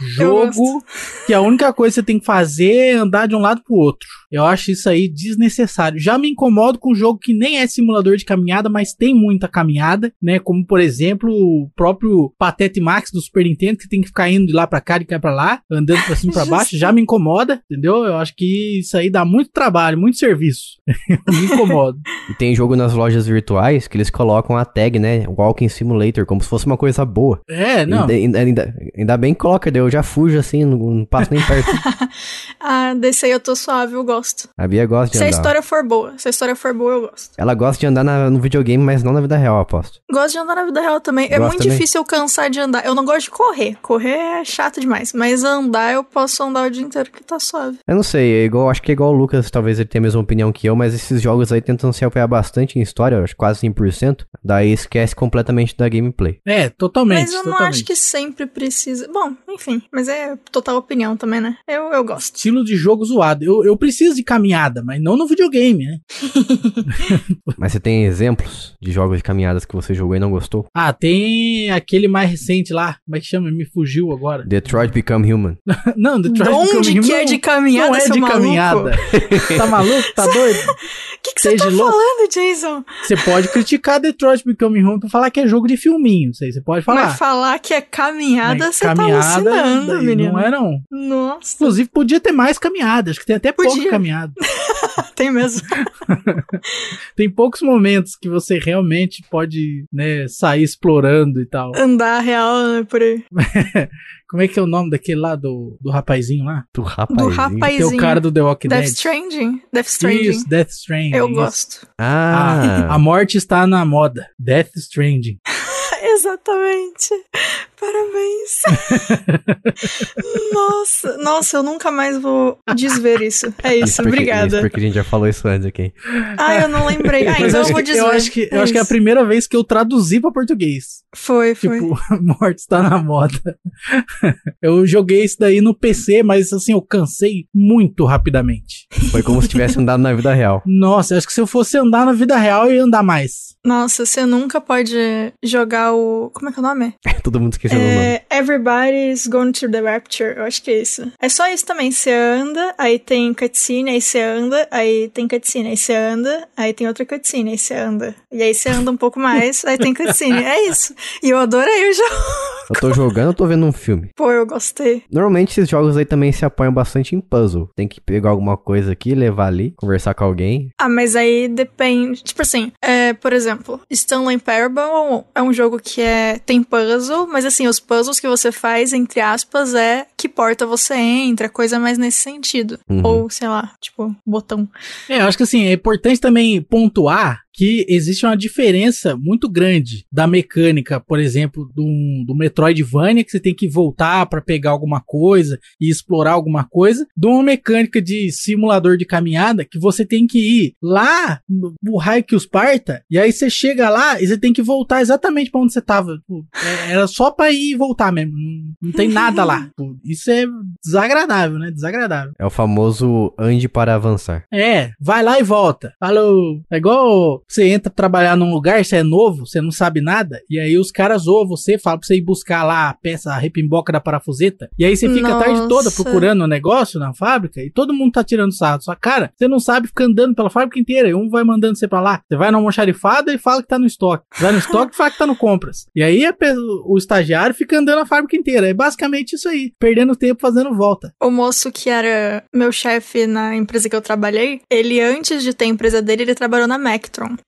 Jogo que a única coisa que você tem que fazer é andar de um lado pro outro. Eu acho isso aí desnecessário. Já me incomodo com um jogo que nem é simulador de caminhada, mas tem muita caminhada, né? Como, por exemplo, o próprio Patete Max do Super Nintendo, que tem que ficar indo de lá pra cá, de cá pra lá, andando pra cima e pra baixo. Já me incomoda, entendeu? Eu acho que isso aí dá muito trabalho, muito serviço. Me incomodo. E tem jogo nas lojas virtuais que eles colocam a tag, né? Walking Simulator, como se fosse uma coisa boa. É, não. Ainda, ainda, ainda, bem que coloca, eu já fujo assim, não, não passo nem perto. Ah, desse aí eu tô suave, eu gosto. A Bia gosta de Se a andar. história for boa, se a história for boa, eu gosto. Ela gosta de andar na- no videogame, mas não na vida real, aposto. Gosto de andar na vida real também. é Gosta muito também? difícil eu cansar de andar. Eu não gosto de correr. Correr é chato demais. Mas andar, eu posso andar o dia inteiro que tá suave. Eu não sei, é igual, acho que é igual o Lucas, talvez ele tenha a mesma opinião que eu, mas esses jogos aí tentam se apoiar bastante em história, acho que quase 100%, daí esquece completamente da gameplay. É, totalmente. Mas eu não totalmente. acho que sempre precisa. Bom, enfim. Mas é total opinião também, né? Eu, eu gosto. Estilo de jogo zoado. Eu, eu preciso de caminhada, mas não no videogame, né? Mas você tem exemplos de jogos de caminhadas que você jogou e não gostou? Ah, tem aquele mais recente lá. Como é que chama? Me fugiu agora. Detroit Become Human. não, Detroit De onde Become que é de caminhada, Não é seu de maluco? caminhada. tá maluco? Tá doido? O que, que você tá louco. falando, Jason? Você pode criticar Detroit Become Human pra falar que é jogo de filminho. Você pode falar. Mas falar que é caminhada, você tá alucinando, menino. Não é não. Nossa. Inclusive, podia ter mais caminhada. Acho que tem até Podia. pouca caminhada. Tem mesmo. Tem poucos momentos que você realmente pode, né, sair explorando e tal. Andar real né, por aí. Como é que é o nome daquele lá do, do rapazinho lá? Do Do rapazinho. Que é o rapazinho. cara do The Walking Death Dead. Stranding. Death Stranding. Isso, Death Stranding. Eu isso. gosto. Ah, A morte está na moda. Death Stranding. Exatamente. Parabéns. nossa, nossa, eu nunca mais vou desver isso. É isso, porque, obrigada. Isso porque a gente já falou isso antes aqui. Ah, eu não lembrei. Ah, então eu eu acho, vou que, desver. eu acho que eu É acho que é a isso. primeira vez que eu traduzi pra português. Foi, foi. Tipo, morte está na moda. eu joguei isso daí no PC, mas assim, eu cansei muito rapidamente. Foi como se tivesse andado na vida real. Nossa, acho que se eu fosse andar na vida real, eu ia andar mais. Nossa, você nunca pode jogar o. Como é que é o nome? Todo mundo esqueceu o nome. É, Everybody's Going to the Rapture. Eu acho que é isso. É só isso também. Você anda, aí tem cutscene, aí você anda, aí tem cutscene, aí você anda, aí tem outra cutscene, aí você anda. E aí você anda um pouco mais, aí tem cutscene. É isso. E eu adorei o jogo. Eu tô jogando, eu tô vendo um filme. Pô, eu gostei. Normalmente esses jogos aí também se apoiam bastante em puzzle. Tem que pegar alguma coisa aqui, levar ali, conversar com alguém. Ah, mas aí depende. Tipo assim, é, por exemplo, Stanley Parable é um jogo que é tem puzzle, mas assim, os puzzles que você faz, entre aspas, é que porta você entra, coisa mais nesse sentido. Uhum. Ou, sei lá, tipo, botão. É, eu acho que assim, é importante também pontuar que existe uma diferença muito grande da mecânica, por exemplo, do, do Metroidvania, que você tem que voltar pra pegar alguma coisa e explorar alguma coisa, de uma mecânica de simulador de caminhada que você tem que ir lá no, no raio que os parta, e aí você chega lá e você tem que voltar exatamente pra onde você tava. Tipo, é- Era só pra ir e voltar mesmo, não, não tem nada lá. Tipo, Isso é desagradável, né? Desagradável. É o famoso ande para avançar. É, vai lá e volta. Falou. É igual você entra trabalhar num lugar, você é novo, você não sabe nada, e aí os caras zoam você, falam pra você ir buscar lá a peça, a repimboca da parafuseta, e aí você fica a tarde toda Nossa. procurando o negócio na fábrica, e todo mundo tá tirando sarro da sua cara, você não sabe, fica andando pela fábrica inteira, e um vai mandando você pra lá. Você vai na almoxarifada e fala que tá no estoque. Vai no estoque e fala que tá no compras. E aí o estagiário fica andando a fábrica inteira. É basicamente isso aí, perdendo tempo fazendo volta. O moço que era meu chefe na empresa que eu trabalhei, ele antes de ter a empresa dele, ele trabalhou na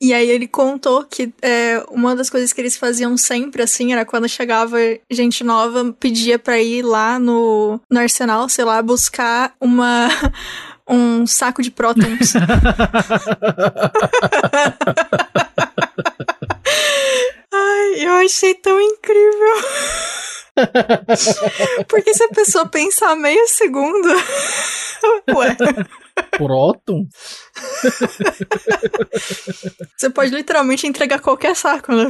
E aí ele contou que é, uma das coisas que eles faziam sempre, assim, era quando chegava gente nova, pedia pra ir lá no, no arsenal, sei lá, buscar uma... Um saco de prótons. Ai, eu achei tão incrível. Porque se a pessoa pensar meio segundo. Ué, Próton? você pode literalmente entregar qualquer saco, né?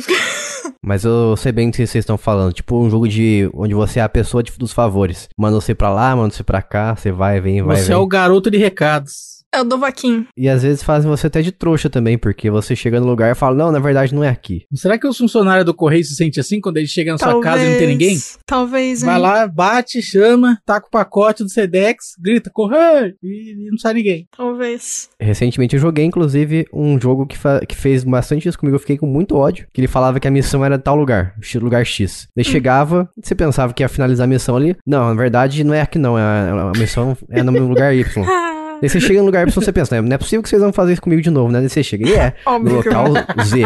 Mas eu sei bem do que vocês estão falando. Tipo um jogo de onde você é a pessoa de- dos favores. Manda você pra lá, manda você pra cá, você vai, vem, vai, Você vem. é o garoto de recados. É o do vaquinho. E às vezes fazem você até de trouxa também, porque você chega no lugar e fala, não, na verdade não é aqui. Será que os funcionários do correio se sentem assim quando eles chegam na sua casa e não tem ninguém? Talvez, Vai hein? lá, bate, chama, taca o pacote do Sedex, grita, correio, e, e não sai ninguém. Talvez. Recentemente eu joguei, inclusive, um jogo que, que fez bastante isso comigo. Eu fiquei com muito ódio. Que ele falava que a missão era tal lugar, lugar X. Daí chegava, você pensava que ia finalizar a missão ali. Não, na verdade não é aqui não. é A, a missão é no lugar Y. Daí você chega no lugar Y, você pensa, não é possível que vocês vão fazer isso comigo de novo, né? Daí você chega, e é, no local Z.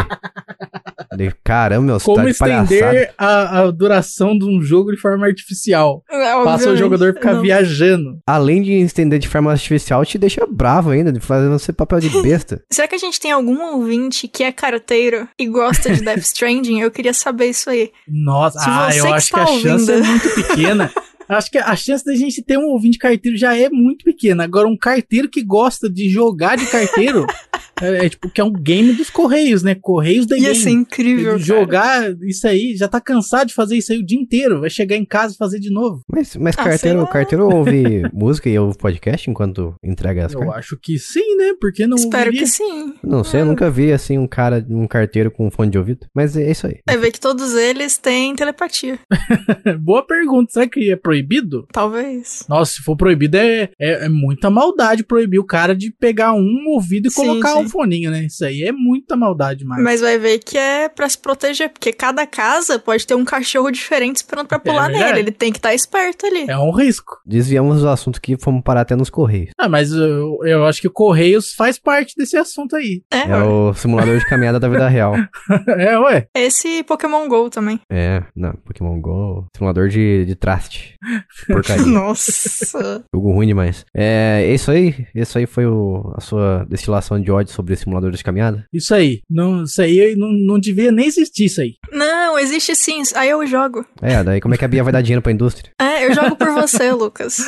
Daí, caramba, meu, tá Como de palhaçada. estender a, a duração de um jogo de forma artificial? Passa o jogador ficar não. viajando. Além de estender de forma artificial, te deixa bravo ainda, de fazendo você papel de besta. Será que a gente tem algum ouvinte que é carteiro e gosta de Death Stranding? Eu queria saber isso aí. Nossa, Se ah, você eu acho que está a chance é ouvindo. muito pequena. Acho que a chance da gente ter um ouvinte carteiro já é muito pequena. Agora, um carteiro que gosta de jogar de carteiro é, é tipo que é um game dos Correios, né? Correios da Ia ser incrível. Ele cara. jogar isso aí, já tá cansado de fazer isso aí o dia inteiro. Vai chegar em casa e fazer de novo. Mas, mas Ah, carteiro, carteiro ouve música e ouve podcast enquanto entrega as Eu cartas? acho que sim, né? Porque não. Espero ouviria? que sim. Não sei, eu nunca vi assim um cara, um carteiro com fone de ouvido. Mas é isso aí. Vai ver que todos eles têm telepatia. Boa pergunta. Será que é proibido proibido? Talvez. Nossa, se for proibido, é, é, é muita maldade proibir o cara de pegar um ouvido e Sim, colocar sim. um foninho, né? Isso aí é muita maldade, mas. Mas vai ver que é pra se proteger, porque cada casa pode ter um cachorro diferente esperando pra pular É nele. Ele tem que estar esperto ali. É um risco. Desviamos do assunto que fomos parar até nos Correios. Ah, mas eu, eu acho que o Correios faz parte desse assunto aí. É, É o simulador de caminhada da vida real. é, ué. esse Pokémon GO também. É, não, Pokémon GO, simulador de, de traste. Porcaria. Nossa. Jogo ruim demais. É, isso aí, isso aí foi o- a sua destilação de ódio sobre simulador de caminhada? Isso aí. Não, isso aí não, não devia nem existir isso aí. Não, existe sim. Aí eu jogo. É, daí como é que a Bia vai dar dinheiro pra indústria? É, eu jogo por você, Lucas.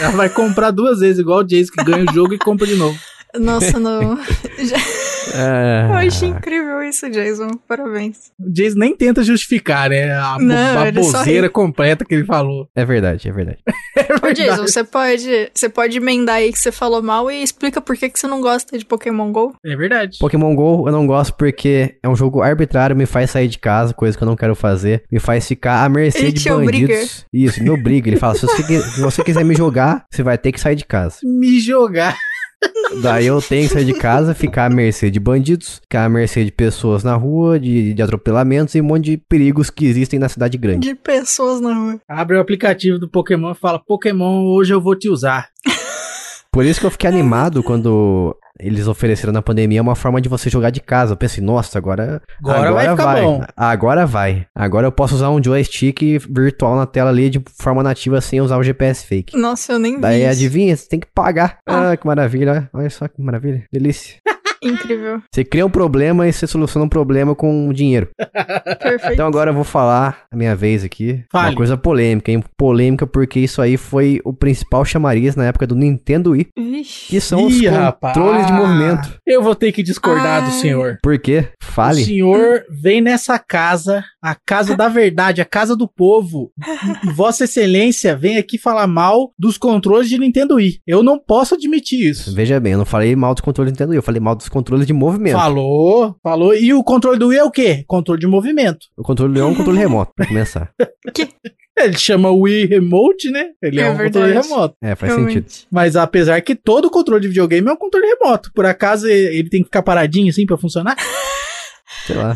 Ela vai comprar duas vezes, igual o Jason, que ganha o jogo e compra de novo. Nossa, não. É, Eu achei incrível isso, Jason. Parabéns. O Jason nem tenta justificar, né? A Não, baboseira completa que ele falou. é verdade, é verdade. Ô, Jason, você pode, você pode emendar aí que você falou mal e explica por que, que você não gosta de Pokémon GO? É verdade. Pokémon GO eu não gosto porque é um jogo arbitrário, me faz sair de casa, coisa que eu não quero fazer, me faz ficar à mercê Ele de bandidos. obriga. Isso, me obriga. Ele fala, se você, se você quiser me jogar, você vai ter que sair de casa. Me jogar. Daí eu tenho que sair de casa, ficar à mercê de bandidos, ficar à mercê de pessoas na rua, de, de atropelamentos e um monte de perigos que existem na cidade grande. De pessoas na rua. Abre o aplicativo do Pokémon e fala: Pokémon, hoje eu vou te usar. Por isso que eu fiquei animado quando eles ofereceram na pandemia uma forma de você jogar de casa. Eu pensei, nossa, agora, Agora vai ficar vai. bom. Agora vai. Agora eu posso usar um joystick virtual na tela ali de forma nativa sem usar o GPS fake. Nossa, eu nem vi Daí adivinha, você tem que pagar. Ah, que maravilha. Olha só que maravilha. Delícia. Incrível. Você cria um problema e você soluciona um problema com dinheiro. Perfeito. Então agora eu vou falar a minha vez aqui. Fale. Uma coisa polêmica, hein? Polêmica porque isso aí foi o principal chamariz na época do Nintendo Wii, Vixe. que são os Ih, controles rapaz. de movimento. Eu vou ter que discordar do Ai. senhor. Por quê? O Fale. senhor vem nessa casa, a casa da verdade, a casa do povo. E Vossa Excelência vem aqui falar mal dos controles de Nintendo Wii. Eu não posso admitir isso. Veja bem, eu não falei mal dos controles do Nintendo Wii, eu falei mal dos controles de movimento. Falou, falou. E o controle do Wii é o quê? Controle de movimento. O controle do Wii é um controle remoto, pra começar. Ele chama Wii Remote, né? Ele é, É um controle verdade. remoto. É, faz Realmente. sentido. Mas apesar que todo controle de videogame é um controle remoto. Por acaso ele ele tem que ficar paradinho assim pra funcionar? Sei lá.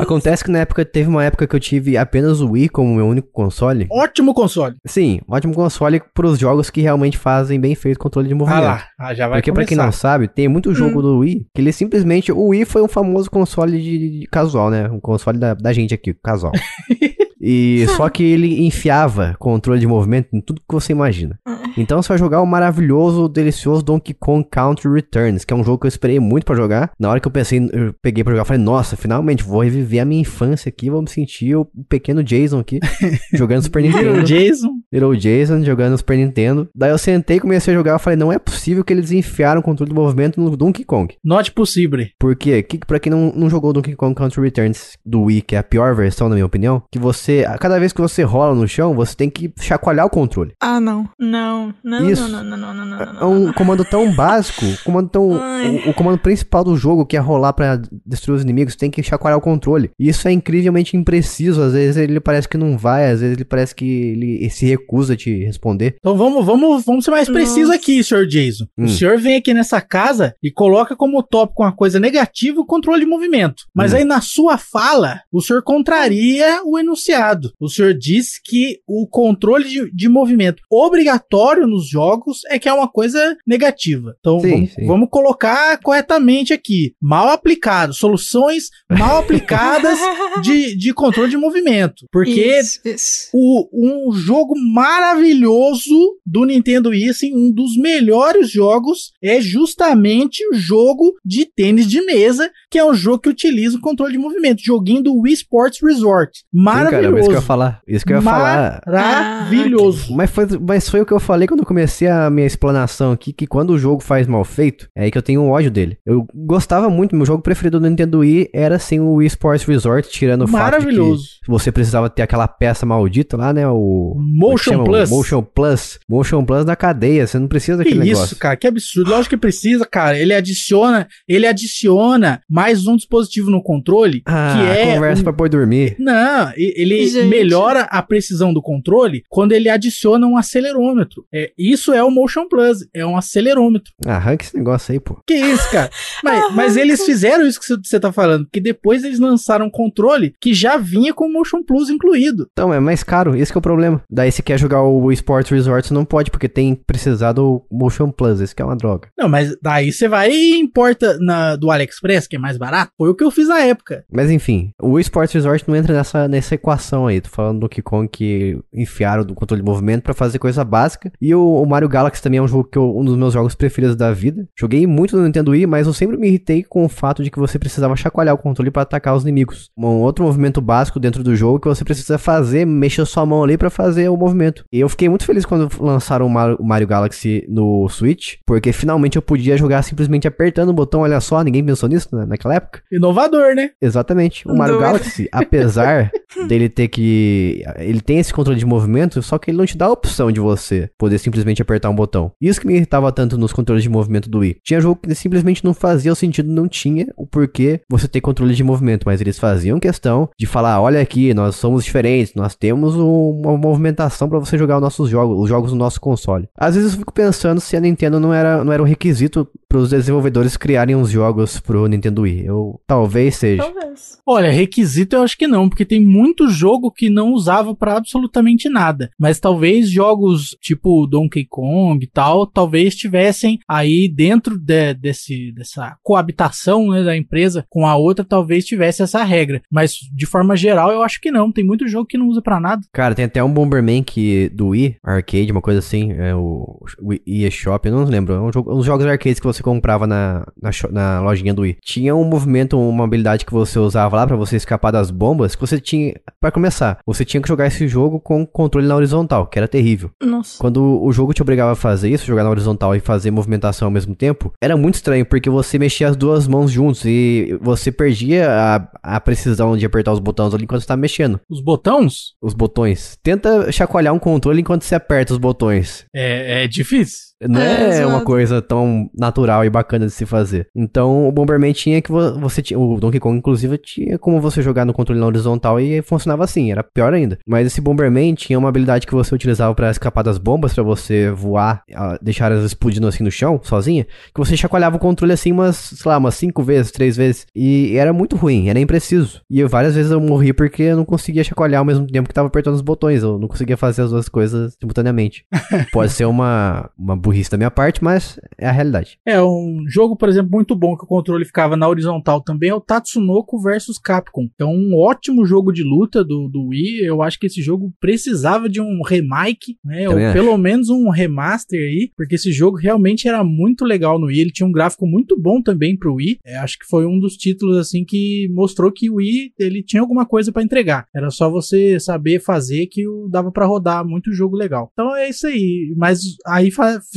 Acontece que na época, teve uma época que eu tive apenas o Wii como meu único console. Ótimo console. Sim, ótimo console pros jogos que realmente fazem bem feito controle de Ah movimento. lá, ah, já vai Porque pra quem não sabe, tem muito jogo do Wii que ele simplesmente. O Wii foi um famoso console de, de casual, né? Um console da, da gente aqui, casual. E só que ele enfiava controle de movimento em tudo que você imagina. Então você vai jogar o maravilhoso, delicioso Donkey Kong Country Returns, que é um jogo que eu esperei muito pra jogar. Na hora que eu pensei, eu peguei pra jogar, falei, nossa, finalmente vou reviver a minha infância aqui, vou me sentir o pequeno Jason aqui, jogando Super Little Nintendo. Jason. Little Jason jogando Super Nintendo. Daí eu sentei e comecei a jogar. Eu falei, não é possível que eles enfiaram o controle de movimento no Donkey Kong. Not possível. Por quê? Que, pra quem não, não jogou Donkey Kong Country Returns do Wii, que é a pior versão, na minha opinião, que você, a cada vez que você rola no chão, você tem que chacoalhar o controle. Ah, não. Não. Não, Isso. não, não, não, não, não, não, não, É um comando tão básico, comando tão, o, o comando principal do jogo, que é rolar pra destruir os inimigos, tem que chacoalhar o controle. E isso é incrivelmente impreciso. Às vezes ele parece que não vai, às vezes ele parece que ele se recusa a te responder. Então vamos, vamos, vamos ser mais precisos Nossa. aqui, senhor Jason. Hum. O senhor vem aqui nessa casa e coloca como tópico uma coisa negativa o controle de movimento. Mas Hum. aí na sua fala, o senhor contraria o enunciado. O senhor diz que o controle de, de movimento obrigatório nos jogos é que é uma coisa negativa. Então Sim, vamos, sim. vamos colocar corretamente aqui. Mal aplicado. Soluções mal aplicadas de, de controle de movimento. Porque Isso, isso. o, um jogo maravilhoso do Nintendo Wii, assim, um dos melhores jogos é justamente o jogo de tênis de mesa, que é um jogo que utiliza o controle de movimento, joguinho do Wii Sports Resort. Sim, cara, mas isso que eu ia Maravilhoso. falar. Isso que eu ia falar. Maravilhoso. Mas foi, mas foi o que eu falei quando eu comecei a minha explanação aqui, que quando o jogo faz mal feito, é aí que eu tenho um ódio dele. Eu gostava muito, meu jogo preferido do Nintendo Wii era sim o Wii Sports Resort, tirando o fato de Maravilhoso. que você precisava ter aquela peça maldita lá, né? O. é que Motion? O Plus. Motion Plus. Motion Plus na cadeia. Você não precisa Que daquele isso, negócio. cara, que absurdo. Lógico que precisa, cara. Ele adiciona, ele adiciona mais um dispositivo no controle, Ah, que é conversa um- pra pôr dormir. Não, e- ele Gente. melhora a precisão do controle quando ele adiciona um acelerômetro. É, isso é o Motion Plus, é um acelerômetro. Arranca esse negócio aí, pô. Que isso, cara? Mas, mas eles fizeram isso que você- tá falando, porque depois eles lançaram um controle que já vinha com o Motion Plus incluído. Então, é mais caro, esse que é o problema. Daí você quer jogar o Sports Resort, você não pode, porque tem precisar do Motion Plus, esse que é uma droga. Não, mas daí você vai e importa na, do AliExpress, que é mais barato. Foi o que eu fiz na época. Mas enfim, o Sports Resort não entra nessa, nessa equação aí. Tô falando do Donkey Kong que enfiaram do controle de movimento pra fazer coisa básica. E o, o Mario Galaxy também é um jogo que eu, um dos meus jogos preferidos da vida. Joguei muito no Nintendo Wii, mas eu sempre me irritei com o fato de que você precisava chacoalhar o controle pra atacar os inimigos. Um outro movimento básico dentro do jogo que você precisa fazer, mexer sua mão ali pra fazer o movimento. E eu fiquei muito feliz quando lançaram o Mario, o Mario Galaxy no Switch, porque finalmente eu podia jogar simplesmente apertando o botão. Olha só, ninguém pensou nisso né, naquela época. Inovador, né? Exatamente. O Mario Doido. Galaxy, apesar dele ter que. Ele tem esse controle de movimento, só que ele não te dá a opção de você poder simplesmente apertar um botão. Isso que me irritava tanto nos controles de movimento do Wii. Tinha jogo que simplesmente não fazia o sentido, não tinha o porquê você ter controle de movimento, mas eles faziam questão de falar: olha aqui, nós somos diferentes, nós temos um- uma movimentação pra você jogar os nossos jogos, os jogos no nosso console. Às vezes eu fico pensando se a Nintendo não era, não era um requisito pros desenvolvedores criarem os jogos pro Nintendo Wii. Eu talvez seja. Talvez. Olha, requisito eu acho que não, porque tem muito jogo que não usava pra absolutamente nada. Mas talvez jogos tipo Donkey Kong e tal, talvez tivessem aí dentro de- desse, dessa coabitação né, da empresa com a outra, talvez tivesse essa regra. Mas de forma geral eu acho que não. Tem muito jogo que não usa pra nada. Cara, tem até um Bomberman que do Wii, arcade, uma coisa assim, é o Wii eShop, eu não lembro, é um jogo, uns jogos arcades que você comprava na, na, na lojinha do Wii. Tinha um movimento, uma habilidade que você usava lá pra você escapar das bombas, que você tinha, começar, você tinha que jogar esse jogo com controle na horizontal, que era terrível. Nossa. Quando o jogo te obrigava a fazer isso, jogar na horizontal e fazer movimentação ao mesmo tempo, era muito estranho, porque você mexia as duas mãos juntos e você perdia a, a precisão de apertar os botões ali enquanto você tá mexendo. Os botões Os botões. Tenta chacoalhar um controle enquanto você aperta os botões. é, é difícil. Não É, é, uma coisa tão natural e bacana de se fazer. Então, o Bomberman tinha que vo- você tinha, o Donkey Kong inclusive tinha como você jogar no controle na horizontal e funcionava assim, era pior ainda. Mas esse Bomberman tinha uma habilidade que você utilizava pra escapar das bombas, pra você voar, deixar elas explodindo assim no chão, sozinha, que você chacoalhava o controle assim umas, sei lá, umas cinco vezes, três vezes, e era muito ruim, era impreciso. E eu, várias vezes eu morri porque eu não conseguia chacoalhar ao mesmo tempo que tava apertando os botões, eu não conseguia fazer as duas coisas simultaneamente. Pode ser uma, uma burrice da minha parte, mas é a realidade. É, um jogo, por exemplo, muito bom que o controle ficava na horizontal também é o Tatsunoko vs Capcom. Então, um ótimo jogo de luta do, do Wii. Eu acho que esse jogo precisava de um remake, né? Ou Também acho. pelo menos um remaster aí, porque esse jogo realmente era muito legal no Wii. Ele tinha um gráfico muito bom também pro Wii. É, acho que foi um dos títulos assim que mostrou que o Wii ele tinha alguma coisa pra entregar. Era só você saber fazer que dava pra rodar muito jogo legal. Então é isso aí. Mas aí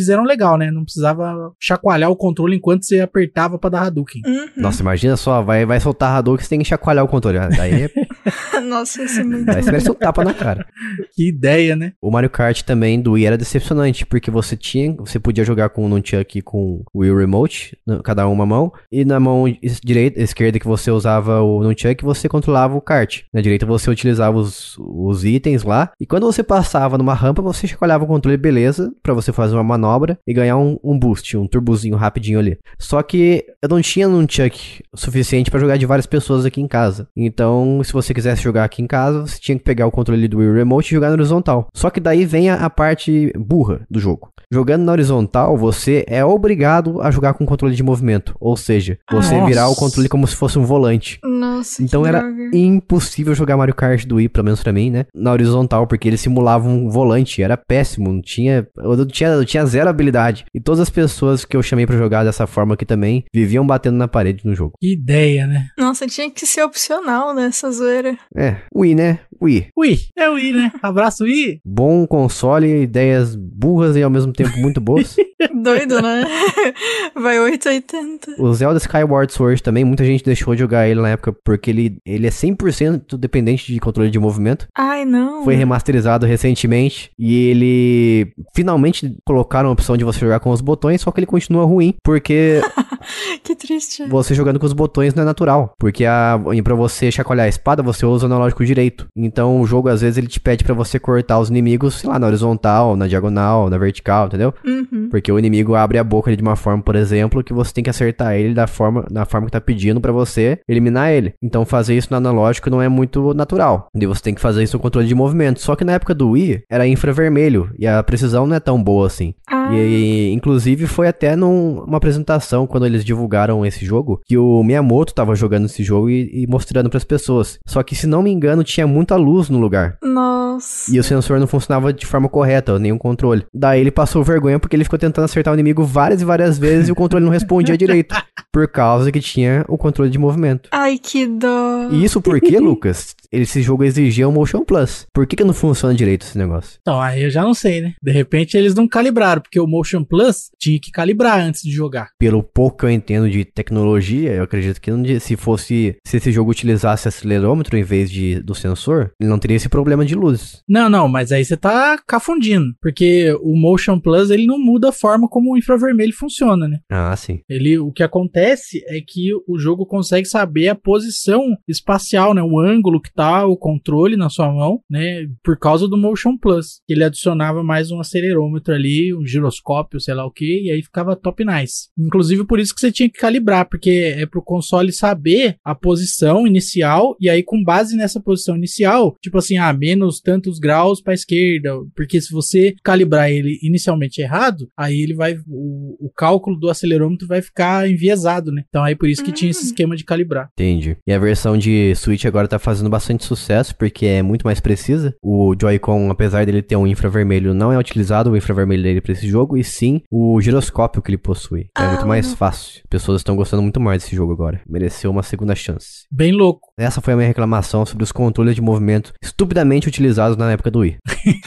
fizeram legal, né? Não precisava chacoalhar o controle enquanto você apertava pra dar Hadouken. Uhum. Nossa, imagina só, vai, vai soltar Hadouken, você tem que chacoalhar o controle. Daí, Nossa, isso é muito. você merece um tapa na cara. Que ideia, né? O Mario Kart também do Wii era decepcionante, porque você tinha, você podia jogar com o Nunchuck e com o Wii Remote, na- cada um uma mão, e na mão direita, esquerda que você usava o Nunchuck, você controlava o kart. Na direita você utilizava os, os itens lá, e quando você passava numa rampa, você chacoalhava o controle, beleza, pra você fazer uma manobra e ganhar um, um boost, um turbozinho rapidinho ali. Só que eu não tinha Nunchuck suficiente pra jogar de várias pessoas aqui em casa. Então, se você quisesse jogar aqui em casa, você tinha que pegar o controle do Wii Remote e jogar na horizontal. Só que daí vem a, a parte burra do jogo. Jogando na horizontal, você é obrigado a jogar com controle de movimento. Ou seja, você Nossa. virar o controle como se fosse um volante. Nossa, Então que era droga. impossível jogar Mario Kart do Wii, pelo menos pra mim, né? Na horizontal, porque ele simulava um volante, era péssimo, não tinha, eu tinha, eu tinha zero habilidade. E todas as pessoas que eu chamei pra jogar dessa forma aqui também viviam batendo na parede no jogo. Que ideia, né? Nossa, tinha que ser opcional nessa zoeira. É, Wii, né? Wii. Ui, é o I, né? Abraço, I. Bom console, ideias burras e ao mesmo tempo muito boas. Doido, né? Vai 880. o Zelda Skyward Sword também, muita gente deixou de jogar ele na época porque ele, ele é 100% dependente de controle de movimento. Ai, não. Foi remasterizado recentemente e ele finalmente colocaram a opção de você jogar com os botões, só que ele continua ruim, porque Que triste. você jogando com os botões não é natural, porque a para você chacoalhar a espada, você usa o analógico direito. Então o jogo às vezes ele te pede pra você cortar os inimigos, sei lá, na horizontal, na diagonal, na vertical, entendeu? Uhum. Porque o inimigo abre a boca de uma forma, por exemplo, que você tem que acertar ele da forma, da forma que tá pedindo pra você eliminar ele. Então fazer isso no analógico não é muito natural. E você tem que fazer isso no controle de movimento. Só que na época do Wii era infravermelho e a precisão não é tão boa assim. Ah, E, inclusive, foi até numa apresentação, quando eles divulgaram esse jogo, que o Miyamoto tava jogando esse jogo e, e mostrando pras pessoas. Só que, se não me engano, tinha muita luz no lugar. nossa. E o sensor não funcionava de forma correta, nenhum controle. Daí ele passou vergonha porque ele ficou tentando acertar o inimigo várias e várias vezes e o controle não respondia direito. Por causa que tinha o controle de movimento. Ai, que dó. E isso porque, Lucas, esse jogo exigia um Motion Plus. Por que, que não funciona direito esse negócio? Então, aí eu já não sei, né? De repente eles não calibraram, porque o Motion Plus tinha que calibrar antes de jogar. Pelo pouco que eu entendo de tecnologia, eu acredito que não se fosse. Se esse jogo utilizasse acelerômetro em vez de, do sensor, ele não teria esse problema de luzes. Não, não, mas aí você tá cafundindo, porque o Motion Plus ele não muda a forma como o infravermelho funciona, né? Ah, sim. Ele, o que acontece é que o jogo consegue saber a posição espacial, né? O ângulo que tá o controle na sua mão, né? Por causa do Motion Plus. Ele adicionava mais um acelerômetro ali, um giroscópio, sei lá o que, e aí ficava top nice. Inclusive por isso que você tinha que calibrar, porque é pro console saber a posição inicial, e aí com base nessa posição inicial, tipo assim, ah, menos tantos graus pra esquerda, porque se você calibrar ele inicialmente errado, aí ele vai, o, o cálculo do acelerômetro vai ficar enviesado, né? Então aí por isso que tinha esse esquema de calibrar. Entendi. E a versão de Switch agora tá fazendo bastante sucesso, porque é muito mais precisa. O Joy-Con, apesar dele ter um infravermelho, não é utilizado o infravermelho dele pra esse jogo, e sim o giroscópio que ele possui. É Ah, muito mais fácil. Pessoas estão gostando muito mais desse jogo agora. Mereceu uma segunda chance. Bem louco. Essa foi a minha reclamação sobre os controles de movimento estupidamente utilizados na época do Wii.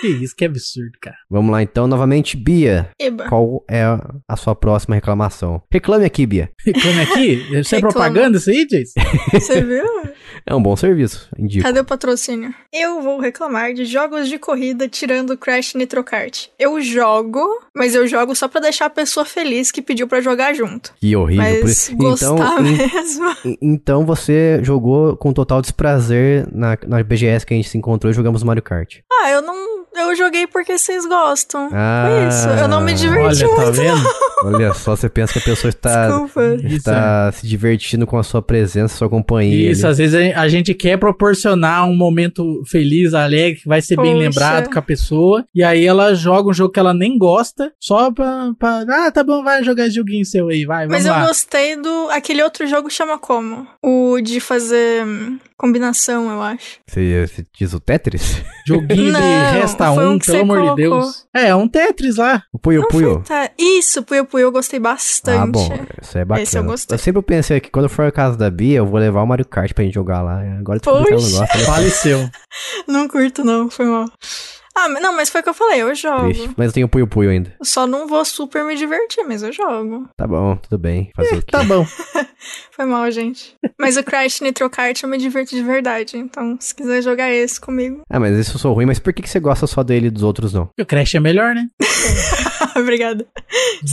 Que isso, que absurdo, cara. Vamos lá então, novamente, Bia. Eba. Qual é a sua próxima reclamação? Reclame aqui, Bia. Reclame aqui? Isso é propaganda isso aí, Jace? Você viu? É um bom serviço, indico. Cadê o patrocínio? Eu vou reclamar de jogos de corrida tirando Crash Nitro Kart. Eu jogo, mas eu jogo só pra deixar a pessoa feliz que pediu pra jogar junto. Que horrível. Por Mas isso- gostar em- mesmo. Então você jogou com total desprazer na, na BGS que a gente se encontrou e jogamos Mario Kart. Ah, eu não. Eu joguei porque vocês gostam. Ah. Foi isso. Eu não me diverti Olha, tá muito. vendo? Olha só, você pensa que a pessoa está, Desculpa. está se divertindo com a sua presença, sua companhia. Isso, ali. às vezes a gente quer proporcionar um momento feliz, alegre, que vai ser bem Poxa. lembrado com a pessoa. E aí ela joga um jogo que ela nem gosta, só pra. pra ah, tá bom, vai jogar esse joguinho seu aí, vai, Mas eu lá. gostei do. Aquele outro jogo chama como? O de fazer hum, combinação, eu acho. Você, você diz o Tetris? Joguinho Não, de resta um, um pelo amor de colocou. Deus. É, um Tetris lá. O Puyo Não Puyo? foi, tá. Isso, Puyo Puyo, eu gostei bastante. Ah, bom, isso é bacana. Esse eu gostei. sempre pensei que quando for a casa da Bia, eu vou levar o Mario Kart pra gente jogar lá. Agora descobri que ela não gosta. né? Faleceu. Não curto, não, foi mal. Ah, não, mas foi o que eu falei, eu jogo. Triste. Mas eu tenho o Puyo Puyo ainda. Eu só não vou super me divertir, mas eu jogo. Tá bom, tudo bem. Fazer o quê? Tá bom. Foi mal, gente. Mas o Crash Nitro Kart eu me divirto de verdade. Então, se quiser jogar esse comigo. Ah, mas isso eu sou ruim, mas por que, que você gosta só dele e dos outros não? O Crash é melhor, né? Obrigada.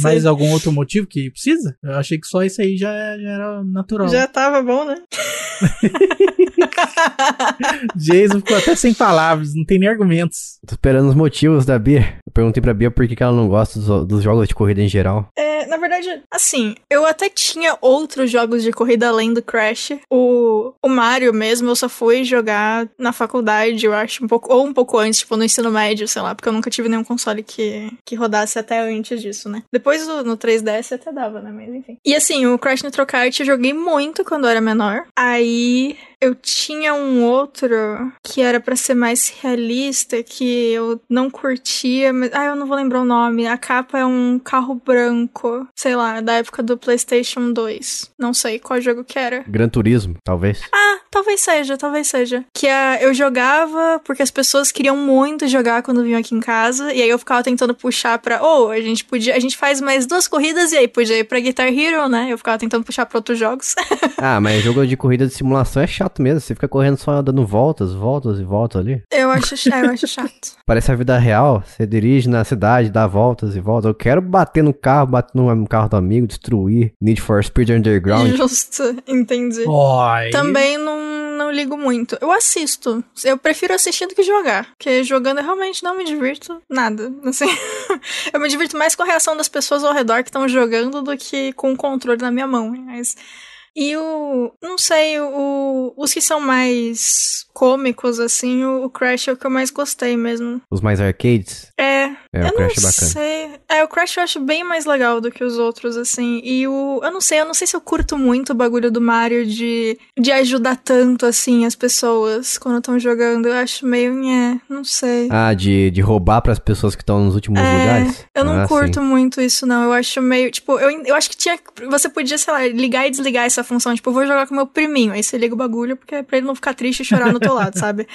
Mais algum outro motivo que precisa? Eu achei que só isso aí já, já era natural. Já tava bom, né? Jason ficou até sem palavras, não tem nem argumentos. Esperando os motivos da Bia. Eu perguntei pra Bia por que, ela não gosta dos, dos jogos de corrida em geral. É, na verdade, assim, eu até tinha outros jogos de corrida além do Crash. O, o Mario mesmo, eu só fui jogar na faculdade, eu acho, um pouco, ou um pouco antes, tipo, no ensino médio, sei lá, porque eu nunca tive nenhum console que, que rodasse até antes disso, né? Depois do- no 3DS até dava, né? Mas enfim. E assim, o Crash Nitro Kart eu joguei muito quando eu era menor. Aí eu tinha um outro que era pra ser mais realista, que eu não curtia, mas ah, eu não vou lembrar o nome. A capa é um carro branco, sei lá, da época do PlayStation 2. Não sei qual jogo que era. Gran Turismo, talvez. Ah, talvez seja, talvez seja. Que a, eu jogava porque as pessoas queriam muito jogar quando vinham aqui em casa, e aí eu ficava tentando puxar pra, ou oh, a gente podia, a gente faz mais duas corridas e aí podia ir pra Guitar Hero, né? Eu ficava tentando puxar pra outros jogos. ah, mas jogo de corrida de simulação é chato mesmo, você fica correndo só dando voltas, voltas e voltas ali. Eu acho, eu acho chato. Parece a vida real, você dirige na cidade, dá voltas e voltas. Eu quero bater no carro, bater no carro do amigo, destruir Need for Speed Underground. Justo, entendi. Oi. Também não, não ligo muito. Eu assisto. Eu prefiro assistir do que jogar. Porque jogando eu realmente não me divirto nada. Assim, eu me divirto mais com a reação das pessoas ao redor que estão jogando do que com o controle na minha mão. Mas e o. Não sei, o, os que são mais cômicos, assim, o, o, Crash é o que eu mais gostei mesmo. Os mais arcades? É. É, o Crash é bacana. Sei. É, o Crash eu acho bem mais legal do que os outros, assim. E o. Eu não sei, eu não sei se eu curto muito o bagulho do Mario de, de ajudar tanto, assim, as pessoas quando estão jogando. Eu acho meio. É, não sei. Ah, de, de roubar para as pessoas que estão nos últimos é, lugares? Eu não ah, curto sim. muito isso, não. Eu acho meio. Tipo, eu, eu acho que tinha. Você podia, sei lá, ligar e desligar essa função. Tipo, eu vou jogar com meu priminho. Aí você liga o bagulho porque é pra ele não ficar triste e chorar no teu lado, sabe?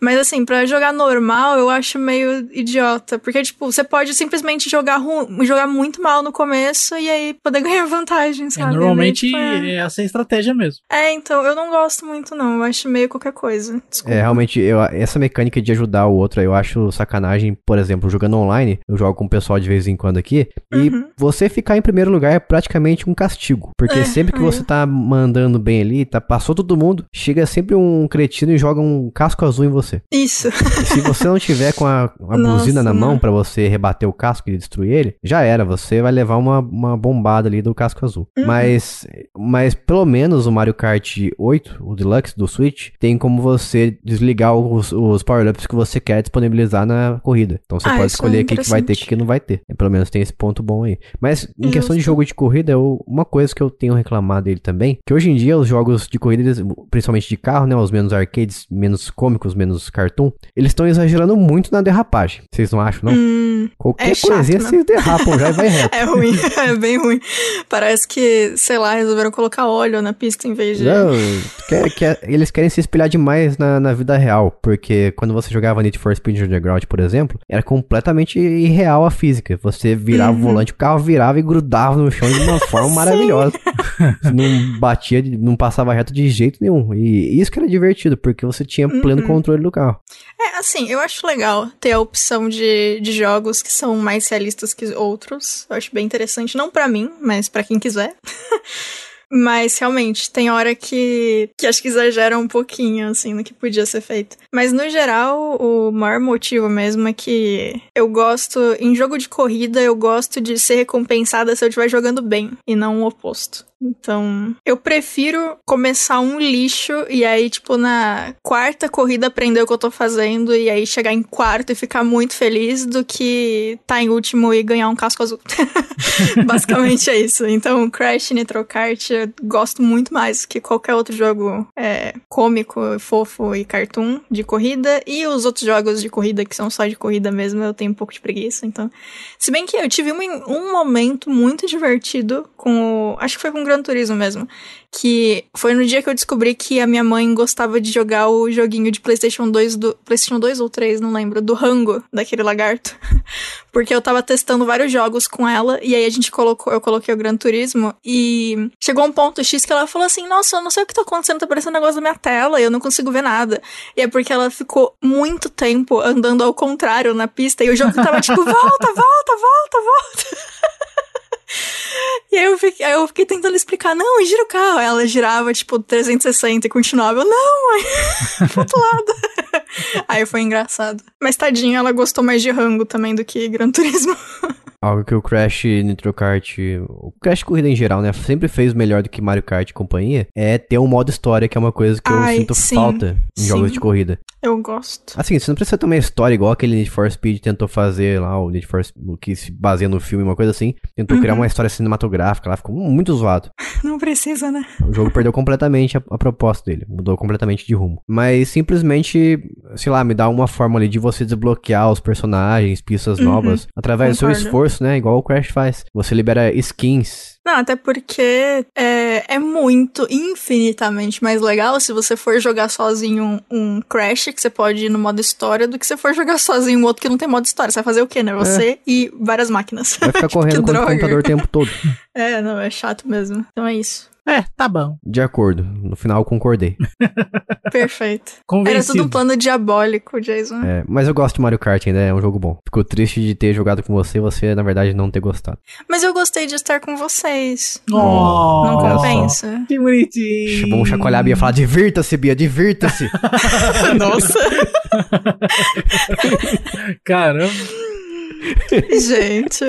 Mas assim, pra jogar normal, eu acho meio idiota. Porque, tipo, você pode simplesmente jogar, jogar muito mal no começo e aí poder ganhar vantagem, sabe? É, normalmente é, é essa é a estratégia mesmo. É, então, eu não gosto muito, não. Eu acho meio qualquer coisa. Desculpa. É, realmente, eu, essa mecânica de ajudar o outro, eu acho sacanagem. Por exemplo, jogando online, eu jogo com o pessoal de vez em quando aqui. E Uhum. você ficar em primeiro lugar é praticamente um castigo. Porque É, sempre que aí você tá mandando bem ali, tá, passou todo mundo, chega sempre um cretino e joga um casco azul em você. Isso. E se você não tiver com a, a Nossa, buzina na mão não. pra você rebater o casco e destruir ele, já era. Você vai levar uma, uma bombada ali do casco azul. Uhum. Mas, mas pelo menos o Mario Kart 8, o Deluxe do Switch, tem como você desligar os, os power-ups que você quer disponibilizar na corrida. Então você Ah, pode é escolher o que, que vai ter e o que não vai ter. E pelo menos tem esse ponto bom aí. Mas em questão de Justo. jogo de corrida, eu, uma coisa que eu tenho reclamado dele também, que hoje em dia os jogos de corrida, eles- principalmente de carro, né, os menos arcades, menos cômicos, menos cartoon, eles estão exagerando muito na derrapagem. Vocês não acham, não? Hum, Qualquer é chato, coisinha né? vocês derrapam já e vai reto. é ruim, é bem ruim. Parece que, sei lá, resolveram colocar óleo na pista em vez de. Não, quer- quer- eles querem se espelhar demais na, na vida real, porque quando você jogava Need for Speed Underground, por exemplo, era completamente irreal a física. Você virava Uhum. o volante, o carro virava e grudava no chão de uma forma maravilhosa. Não batia, não passava reto de jeito nenhum. E isso que era divertido, porque você tinha pleno Uhum. controle do carro. É, assim, eu acho legal ter a opção de, de jogos que são mais realistas que outros. Eu acho bem interessante. Não pra mim, mas pra quem quiser. Mas realmente, tem hora que, que acho que exagera um pouquinho, assim, no que podia ser feito. Mas no geral, o maior motivo mesmo é que eu gosto, em jogo de corrida, eu gosto de ser recompensada se eu estiver jogando bem e não o oposto. Então, eu prefiro começar um lixo e aí, tipo, na quarta corrida aprender o que eu tô fazendo e aí chegar em quarto e ficar muito feliz do que tá em último e ganhar um casco azul. Basicamente é isso. Então, Crash Nitro Kart eu gosto muito mais que qualquer outro jogo é, cômico, fofo e cartoon de corrida. E os outros jogos de corrida que são só de corrida mesmo, eu tenho um pouco de preguiça. Então, se bem que eu tive um, um momento muito divertido com o. Acho que foi com Gran Turismo mesmo. Que foi no dia que eu descobri que a minha mãe gostava de jogar o joguinho de PlayStation 2 do. PlayStation 2 ou 3, não lembro, do Rango, daquele lagarto. Porque eu tava testando vários jogos com ela, e aí a gente colocou, eu coloquei o Gran Turismo, e chegou um ponto X que ela falou assim: Nossa, eu não sei o que tá acontecendo, tá aparecendo um negócio na minha tela eu não consigo ver nada. E é porque ela ficou muito tempo andando ao contrário na pista, e o jogo tava tipo: Volta, volta, volta, volta. E aí eu, fiquei, aí eu fiquei tentando explicar, não, gira o carro. Ela girava, tipo, 360 e continuava. Eu, não, mãe, pro outro lado. Aí foi engraçado. Mas tadinha, ela gostou mais de rango também do que Gran Turismo. Algo que o Crash Nitro Kart, o Crash Corrida em geral, né, sempre fez melhor do que Mario Kart e companhia, é ter um modo história, que é uma coisa que Ai, eu sinto sim, falta em sim. jogos de corrida. Eu gosto. Assim, você não precisa ter uma história igual aquele Need for Speed tentou fazer lá, o Need for Speed, que se baseia no filme, uma coisa assim. Tentou criar Uhum. uma história cinematográfica lá, ficou muito zoado. Não precisa, né? O jogo perdeu completamente a, a proposta dele, mudou completamente de rumo. Mas simplesmente, sei lá, me dá uma forma ali de você desbloquear os personagens, pistas Uhum, novas, através do seu concordo. Esforço, né? Igual o Crash faz. Você libera skins. Não, até porque é, é muito, infinitamente mais legal se você for jogar sozinho um, um Crash, que você pode ir no modo história, do que se for jogar sozinho um outro que não tem modo história. Você vai fazer o quê, né? Você e várias máquinas. Vai ficar correndo contra o computador o tempo todo. É, não, é chato mesmo. Então é isso. É, tá bom. De acordo. No final eu concordei. Perfeito. Era Convencido. tudo um plano diabólico, Jason. É, mas eu gosto de Mario Kart ainda, é um jogo bom. Fico triste de ter jogado com você e você, na verdade, não ter gostado. Mas eu gostei de estar com vocês. Oh, Não compensa. Que bonitinho. Vamos chacoalhar a Bia e falar: divirta-se, Bia, divirta-se. Nossa, Caramba. gente.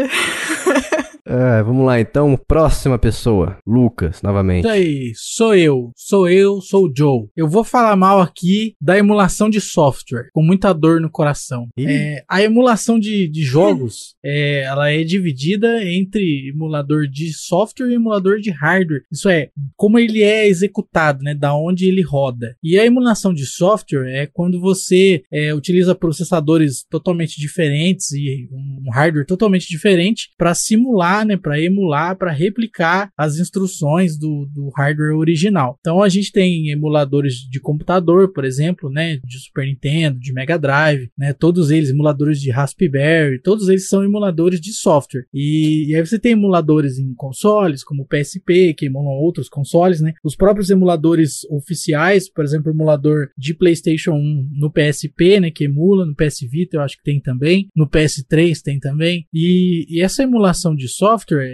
É, vamos lá então, próxima pessoa, Lucas, novamente. Isso aí, sou eu, sou eu, sou o Joe. Eu vou falar mal aqui da emulação de software, com muita dor no coração. É, a emulação de, de jogos, é, ela é dividida entre emulador de software e emulador de hardware. Isso é, como ele é executado, né, da onde ele roda. E a emulação de software é quando você é, utiliza processadores totalmente diferentes e um hardware totalmente diferente para simular, né, para emular, para replicar as instruções do, do hardware original. Então a gente tem emuladores de computador, por exemplo, né, de Super Nintendo, de Mega Drive, né, todos eles emuladores de Raspberry, todos eles são emuladores de software. E, e aí você tem emuladores em consoles, como o PSP, que emulam outros consoles, né? Os próprios emuladores oficiais, por exemplo, o emulador de PlayStation 1 no PSP, né, que emula, no PS Vita eu acho que tem também, no PS3 tem também. E, e essa emulação de software,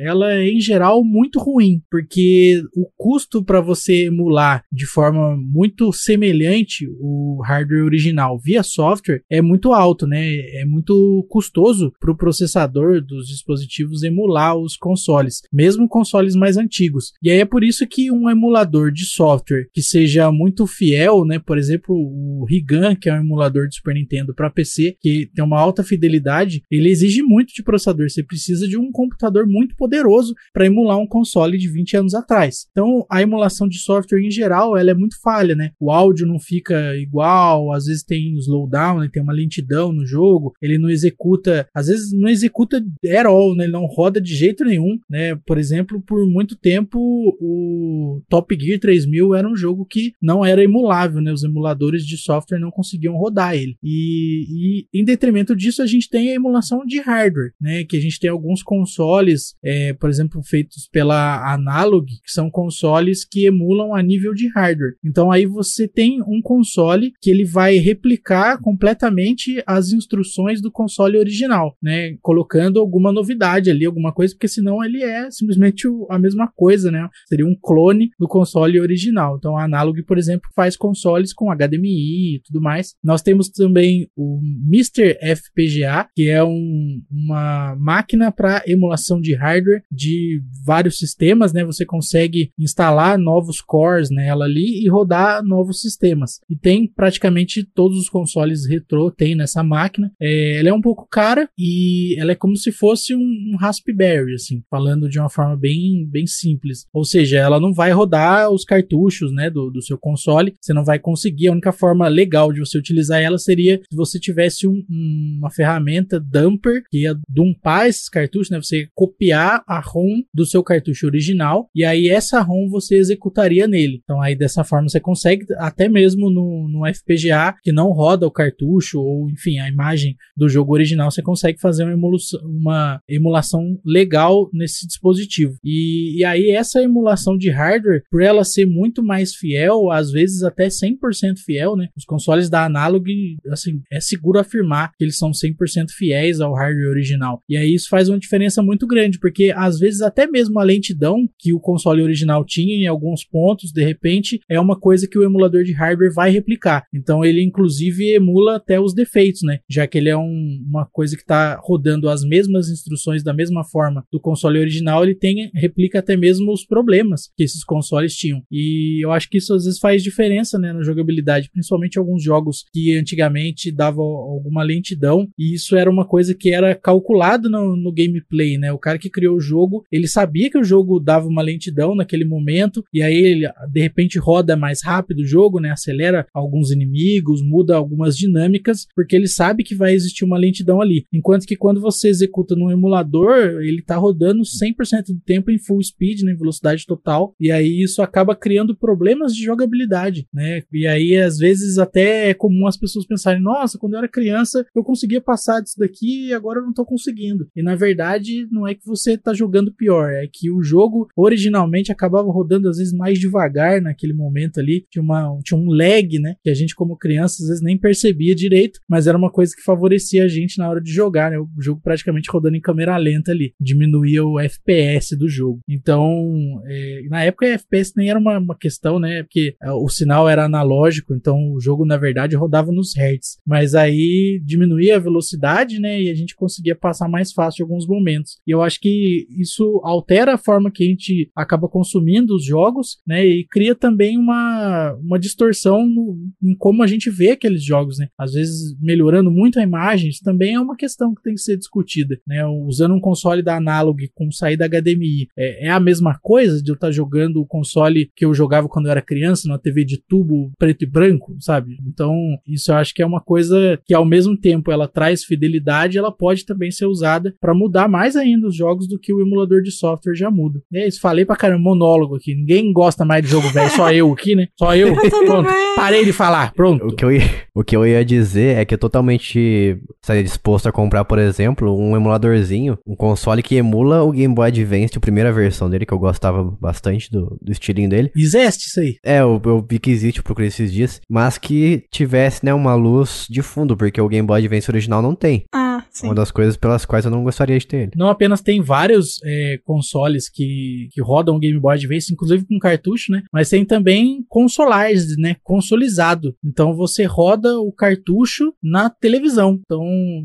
ela é em geral muito ruim, porque o custo para você emular de forma muito semelhante o hardware original via software é muito alto, né? É muito custoso para o processador dos dispositivos emular os consoles, mesmo consoles mais antigos. E aí é por isso que um emulador de software que seja muito fiel, né? Por exemplo, o Rigan, que é um emulador de Super Nintendo para PC, que tem uma alta fidelidade, ele exige muito de processador. Você precisa de um computador muito poderoso para emular um console de 20 anos atrás. Então, a emulação de software em geral, ela é muito falha, né? O áudio não fica igual, às vezes tem slowdown, né? tem uma lentidão no jogo, ele não executa, às vezes não executa at all, né? Ele não roda de jeito nenhum, né? Por exemplo, por muito tempo o Top Gear 3000 era um jogo que não era emulável, né? Os emuladores de software não conseguiam rodar ele. E, e em detrimento disso, a gente tem a emulação de hardware, né? Que a gente tem alguns consoles, é, por exemplo, feitos pela Analog, que são consoles que emulam a nível de hardware. Então aí você tem um console que ele vai replicar completamente as instruções do console original, né? Colocando alguma novidade ali, alguma coisa, porque senão ele é simplesmente a mesma coisa, né? Seria um clone do console original. Então a Analog, por exemplo, faz consoles com HDMI e tudo mais. Nós temos também o Mr. FPGA, que é um- uma máquina para emulação de hardware de vários sistemas, né? Você consegue instalar novos cores nela ali e rodar novos sistemas. E tem praticamente todos os consoles retrô tem nessa máquina. É, ela é um pouco cara e ela é como se fosse um, um Raspberry, assim, falando de uma forma bem, bem simples. Ou seja, ela não vai rodar os cartuchos, né, do, do seu console. Você não vai conseguir. A única forma legal de você utilizar ela seria se você tivesse um- um- uma ferramenta dumper que ia dumpar esses cartuchos, né? Você copiar a ROM do seu cartucho original e aí essa ROM você executaria nele. Então aí dessa forma você consegue até mesmo no, no FPGA que não roda o cartucho ou enfim a imagem do jogo original você consegue fazer uma emulação, uma emulação legal nesse dispositivo. E, e aí essa emulação de hardware, por ela ser muito mais fiel, às vezes até 100% fiel, né? Os consoles da Analog, assim, é seguro afirmar que eles são 100% fiéis ao hardware original. E aí isso faz uma diferença muito grande, porque às vezes até mesmo a lentidão que o console original tinha em alguns pontos, de repente, é uma coisa que o emulador de hardware vai replicar. Então ele inclusive emula até os defeitos, né? Já que ele é um, uma coisa que está rodando as mesmas instruções da mesma forma do console original, ele tem replica até mesmo os problemas que esses consoles tinham. E eu acho que isso às vezes faz diferença, né, na jogabilidade, principalmente alguns jogos que antigamente davam alguma lentidão, e isso era uma coisa que era calculado no, no gameplay, né? O cara que criou o jogo, ele sabia que o jogo dava uma lentidão naquele momento, e aí ele de repente roda mais rápido o jogo, né? Acelera alguns inimigos, muda algumas dinâmicas, porque ele sabe que vai existir uma lentidão ali. Enquanto que quando você executa no emulador, ele tá rodando 100% do tempo em full speed, né, em velocidade total, e aí isso acaba criando problemas de jogabilidade, né? E aí às vezes até é comum as pessoas pensarem: "Nossa, quando eu era criança, eu conseguia passar disso daqui e agora eu não tô conseguindo". E na verdade, não é que você tá jogando pior, é que o jogo originalmente acabava rodando às vezes mais devagar naquele momento ali, tinha uma tinha um lag, né, que a gente como criança às vezes nem percebia direito, mas era uma coisa que favorecia a gente na hora de jogar, né? O jogo praticamente rodando em câmera lenta ali, diminuía o FPS do jogo. Então, é, na época FPS nem era uma, uma questão, né? Porque é, o sinal era analógico, então o jogo na verdade rodava nos hertz. Mas aí diminuía a velocidade, né? E a gente conseguia passar mais fácil alguns momentos. E eu acho que isso altera a forma que a gente acaba consumindo os jogos, né? E cria também uma, uma distorção no, em como a gente vê aqueles jogos, né? Às vezes melhorando muito a imagem, isso também é uma questão que tem que ser discutida, né? Usando um console da Analog com saída HDMI, é, é a mesma coisa de eu estar tá jogando o console que eu jogava quando eu era criança, numa TV de tubo preto e branco, sabe? Então, isso eu acho que é uma coisa que ao mesmo tempo ela traz fidelidade, ela pode também ser usada para mudar mais ainda os jogos do que o emulador de software já muda. É isso, falei pra caramba, monólogo aqui. Ninguém gosta mais de jogo velho, só eu aqui, né? Só eu. Pronto, parei de falar, pronto. O que, eu ia, o que eu ia dizer é que eu totalmente estaria disposto a comprar, por exemplo, um emuladorzinho, um console que emula o Game Boy Advance, a primeira versão dele, que eu gostava bastante do, do estilinho dele. Existe isso aí? É, eu, eu vi que existe, eu procurei esses dias, mas que tivesse, né, uma luz de fundo, porque o Game Boy Advance original não tem. Ah, sim. Uma das coisas pelas quais eu não gostaria de ter ele. Não apenas tem vários é, consoles que, que rodam o Game Boy Advance, inclusive com cartucho, né? Mas tem também consolized, né? Consolizado. Então você roda o cartucho na televisão. Então,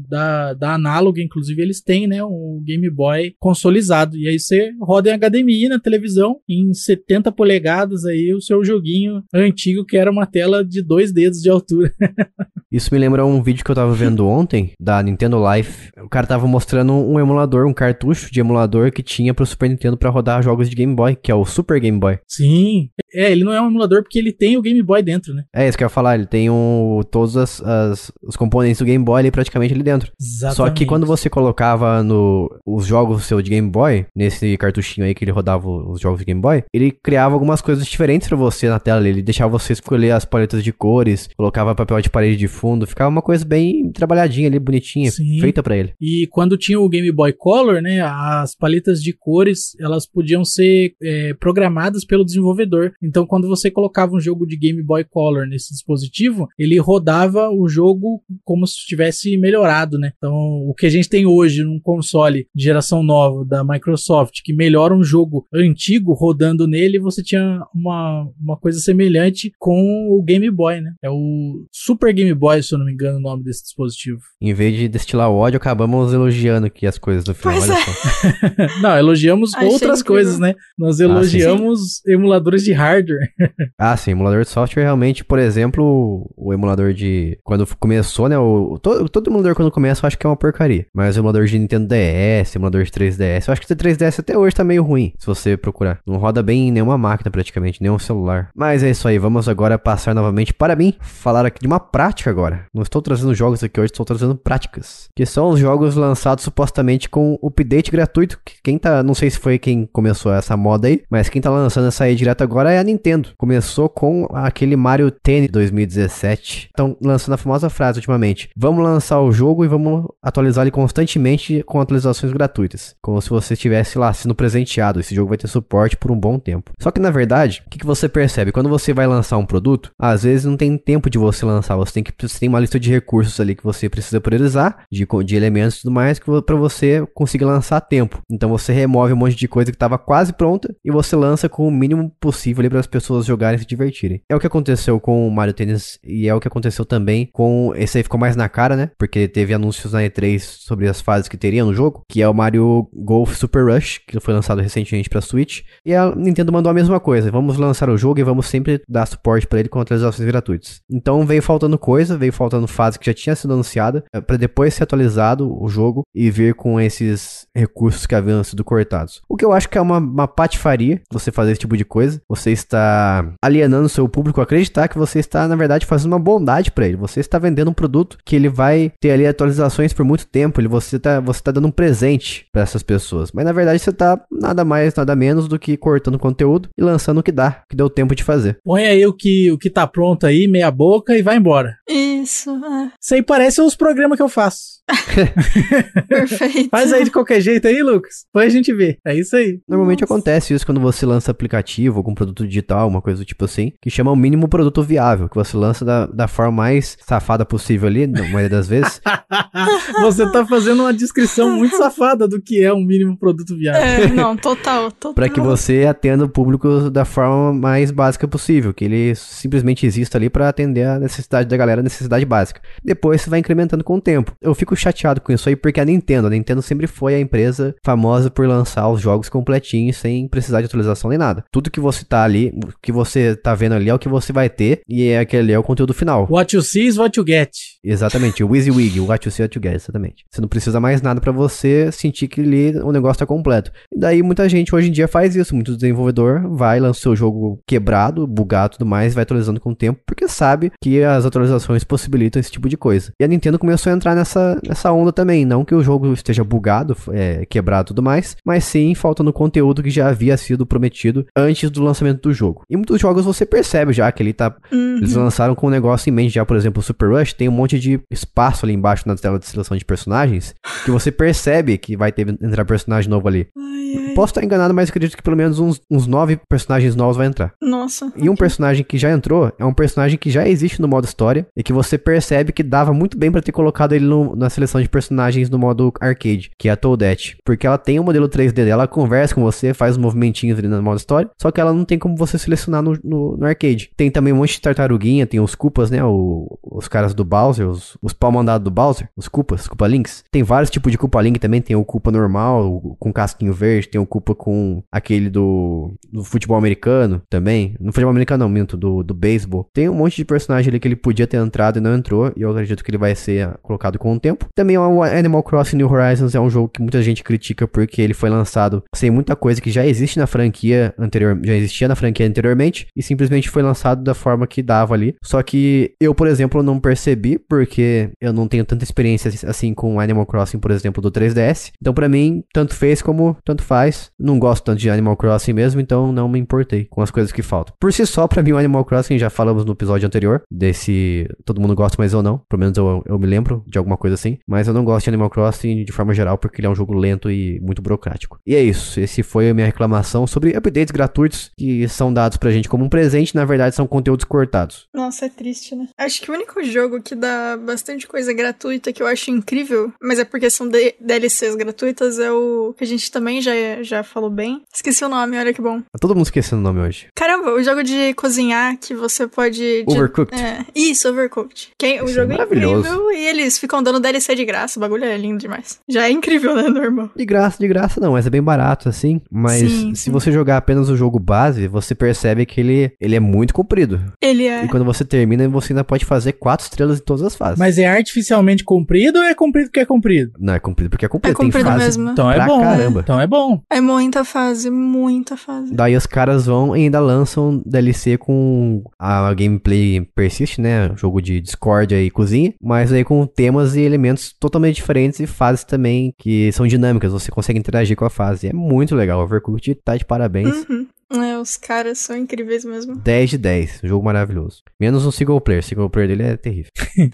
da, da Analog, inclusive, eles têm, né? O Game Boy consolizado. E aí você roda em HDMI na televisão, em 70 polegadas aí, o seu joguinho antigo, que era uma tela de dois dedos de altura. Isso me lembra um vídeo que eu tava vendo ontem, da Nintendo Life. O cara tava mostrando um emulador, um cartucho de emulador que tinha pro Super Nintendo para rodar jogos de Game Boy, que é o Super Game Boy. Sim. É, ele não é um emulador porque ele tem o Game Boy dentro, né? É isso que eu ia falar, ele tem um, todos as, as, os componentes do Game Boy ali praticamente ali dentro. Exatamente. Só que quando você colocava no, os jogos seu de Game Boy, nesse cartuchinho aí que ele rodava os jogos de Game Boy, ele criava algumas coisas diferentes para você na tela. Ele deixava você escolher as paletas de cores, colocava papel de parede de fundo, ficava uma coisa bem trabalhadinha ali, bonitinha, Sim. Para ele. E quando tinha o Game Boy Color, né, as paletas de cores, elas podiam ser é, programadas pelo desenvolvedor. Então, quando você colocava um jogo de Game Boy Color nesse dispositivo, ele rodava o jogo como se estivesse melhorado, né? Então, o que a gente tem hoje num console de geração nova da Microsoft, que melhora um jogo antigo rodando nele, você tinha uma, uma coisa semelhante com o Game Boy, né? É o Super Game Boy, se eu não me engano, o nome desse dispositivo. Em vez de destilar ódio, acabamos elogiando aqui as coisas do filme. Pois olha é. só. Não, elogiamos Achei outras incrível. coisas, né? Nós elogiamos emuladores de hardware. Ah, sim, emulador de software realmente, por exemplo, o emulador de. Quando começou, né? O, todo, todo emulador quando começa eu acho que é uma porcaria. Mas o emulador de Nintendo DS, emulador de 3DS, eu acho que o 3DS até hoje tá meio ruim, se você procurar. Não roda bem em nenhuma máquina praticamente, nenhum celular. Mas é isso aí, vamos agora passar novamente para mim, falar aqui de uma prática agora. Não estou trazendo jogos aqui hoje, estou trazendo práticas. Que são os jogos lançados supostamente com update gratuito. que Quem tá. Não sei se foi quem começou essa moda aí, mas quem tá lançando essa aí direto agora é a Nintendo. Começou com aquele Mario Tennis 2017. Estão lançando a famosa frase ultimamente: Vamos lançar o jogo e vamos atualizar ele constantemente com atualizações gratuitas. Como se você estivesse lá sendo presenteado. Esse jogo vai ter suporte por um bom tempo. Só que na verdade, o que, que você percebe? Quando você vai lançar um produto, às vezes não tem tempo de você lançar. Você tem que você tem uma lista de recursos ali que você precisa priorizar, de de elementos e tudo mais pra você conseguir lançar a tempo. Então você remove um monte de coisa que tava quase pronta e você lança com o mínimo possível ali para as pessoas jogarem e se divertirem. É o que aconteceu com o Mario Tennis e é o que aconteceu também com esse aí ficou mais na cara, né? Porque teve anúncios na E3 sobre as fases que teria no jogo, que é o Mario Golf Super Rush, que foi lançado recentemente pra Switch, e a Nintendo mandou a mesma coisa. Vamos lançar o jogo e vamos sempre dar suporte pra ele com atualizações gratuitas. Então veio faltando coisa, veio faltando fase que já tinha sido anunciada, eh, pra depois ser atualizado o jogo e vir com esses recursos que haviam sido cortados. O que eu acho que é uma, uma patifaria você fazer esse tipo de coisa. Você está alienando seu público a acreditar que você está, na verdade, fazendo uma bondade pra ele. Você está vendendo um produto que ele vai ter ali atualizações por muito tempo. Ele, você, está você tá dando um presente pra essas pessoas. Mas na verdade você tá nada mais, nada menos do que cortando conteúdo e lançando o que dá, o que deu tempo de fazer. Põe aí o que, o que tá pronto aí, meia boca e vai embora. Isso, é, Isso aí parece os programas que eu faço. perfeito. Faz aí de qualquer jeito aí, Lucas. Depois a gente vê. É isso aí. Normalmente Nossa. acontece isso quando você lança aplicativo, algum produto digital, uma coisa do tipo assim, que chama o mínimo produto viável, que você lança da, da forma mais safada possível ali, na maioria das vezes. Você tá fazendo uma descrição muito safada do que é um mínimo produto viável. É, não, total, total. Pra que você atenda o público da forma mais básica possível, que ele simplesmente exista ali pra atender a necessidade da galera, a necessidade básica. Depois você vai incrementando com o tempo. Eu fico chateado com isso aí porque a Nintendo, a Nintendo sempre foi a empresa famosa por lançar os jogos completinhos sem precisar de atualização nem nada. Tudo que você tá ali, o que você tá vendo ali é o que você vai ter e é aquele é o conteúdo final. What you see is what you get. Exatamente, o WYSIWYG, o What You See What You Get, exatamente. Você não precisa mais nada pra você sentir que ali o negócio tá completo. E daí muita gente hoje em dia faz isso, muito desenvolvedor vai, lança o seu jogo quebrado, bugado e tudo mais, vai atualizando com o tempo, porque sabe que as atualizações possibilitam esse tipo de coisa. E a Nintendo começou a entrar nessa, nessa onda também, não que o jogo esteja bugado, é, quebrado e tudo mais, mas sim faltando conteúdo que já havia sido prometido antes do lançamento do jogo. E muitos jogos você percebe já que ele tá Uhum. eles lançaram com um negócio em mente já, por exemplo, o Super Rush tem um monte de espaço ali embaixo na tela de seleção de personagens que você percebe que vai ter entrar personagem novo ali. Ai, ai. Posso estar enganado, mas acredito que pelo menos uns, uns nove personagens novos vai entrar. Nossa. E um personagem que já entrou é um personagem que já existe no modo história e que você percebe que dava muito bem pra ter colocado ele no- na seleção de personagens no modo arcade, que é a Toadette. Porque ela tem o modelo 3D dela, ela conversa com você, faz os movimentinhos ali no modo história, só que ela não tem como você selecionar no, no- no arcade. Tem também um monte de tartaruguinha, tem os Koopas, né? o- os caras do Bowser, os, os pau mandados do Bowser, os Koopas, Koopa Links. Tem vários tipos de Koopa Link também, tem o Koopa normal, o- com casquinho verde, tem o Koopa com aquele do, do futebol americano também. No futebol americano não, minto, do, do beisebol. Tem um monte de personagem ali que ele podia ter entrado e não entrou, e eu acredito que ele vai ser ah, colocado com o tempo. Também o Animal Crossing New Horizons é um jogo que muita gente critica porque ele foi lançado sem muita coisa que já existe na franquia anterior, já existia na franquia anteriormente, e simplesmente foi lançado da forma que dava ali. Só que eu, por exemplo, não percebi, porque eu não tenho tanta experiência assim com Animal Crossing, por exemplo, do 3DS. Então, pra mim, tanto fez como tanto faz. Não gosto tanto de Animal Crossing mesmo, então não me importei com as coisas que faltam. Por si só, pra mim, o Animal Crossing, já falamos no episódio anterior, desse todo mundo gosta, mas eu não. Pelo menos eu, eu me lembro de alguma coisa assim. Mas eu não gosto de Animal Crossing de forma geral, porque ele é um jogo lento e muito burocrático. E é isso. Esse foi a minha reclamação sobre updates gratuitos que são dados pra gente como um presente, na verdade são conteúdos cortados. Nossa, é triste, né? Acho que o único jogo que dá bastante coisa gratuita que eu acho incrível, mas é porque são D- DLCs gratuitas, é o que a gente também já, já falou bem. Esqueci o nome, olha que bom. Tá todo mundo esquecendo o nome hoje. Caramba, o jogo de cozinhar que você pode. de- Overcooked. É, isso, Overcooked. Quem, o Isso é jogo é maravilhoso. incrível e eles ficam dando DLC de graça. O bagulho é lindo demais. Já é incrível, né, normal? De graça, de graça não, mas é bem barato assim. Mas Sim, se sim. você jogar apenas o jogo base, você percebe que ele, ele é muito comprido. Ele é. E quando você termina, você ainda pode fazer quatro estrelas em todas as fases. Mas é artificialmente comprido ou é comprido porque é comprido? Não, é comprido porque é comprido. É comprido Tem fase mesmo. Então é pra bom. caramba. Então é bom. É muita fase, muita fase. Daí os caras vão e ainda lançam DLC com a gameplay persiste, né? Jogo de discórdia e cozinha, mas aí com temas e elementos totalmente diferentes e fases também que são dinâmicas, você consegue interagir com a fase. É muito legal, Overcooked tá de parabéns. Uhum. É, os caras são incríveis mesmo. 10 de 10, jogo maravilhoso. Menos um single player, single player dele é terrível.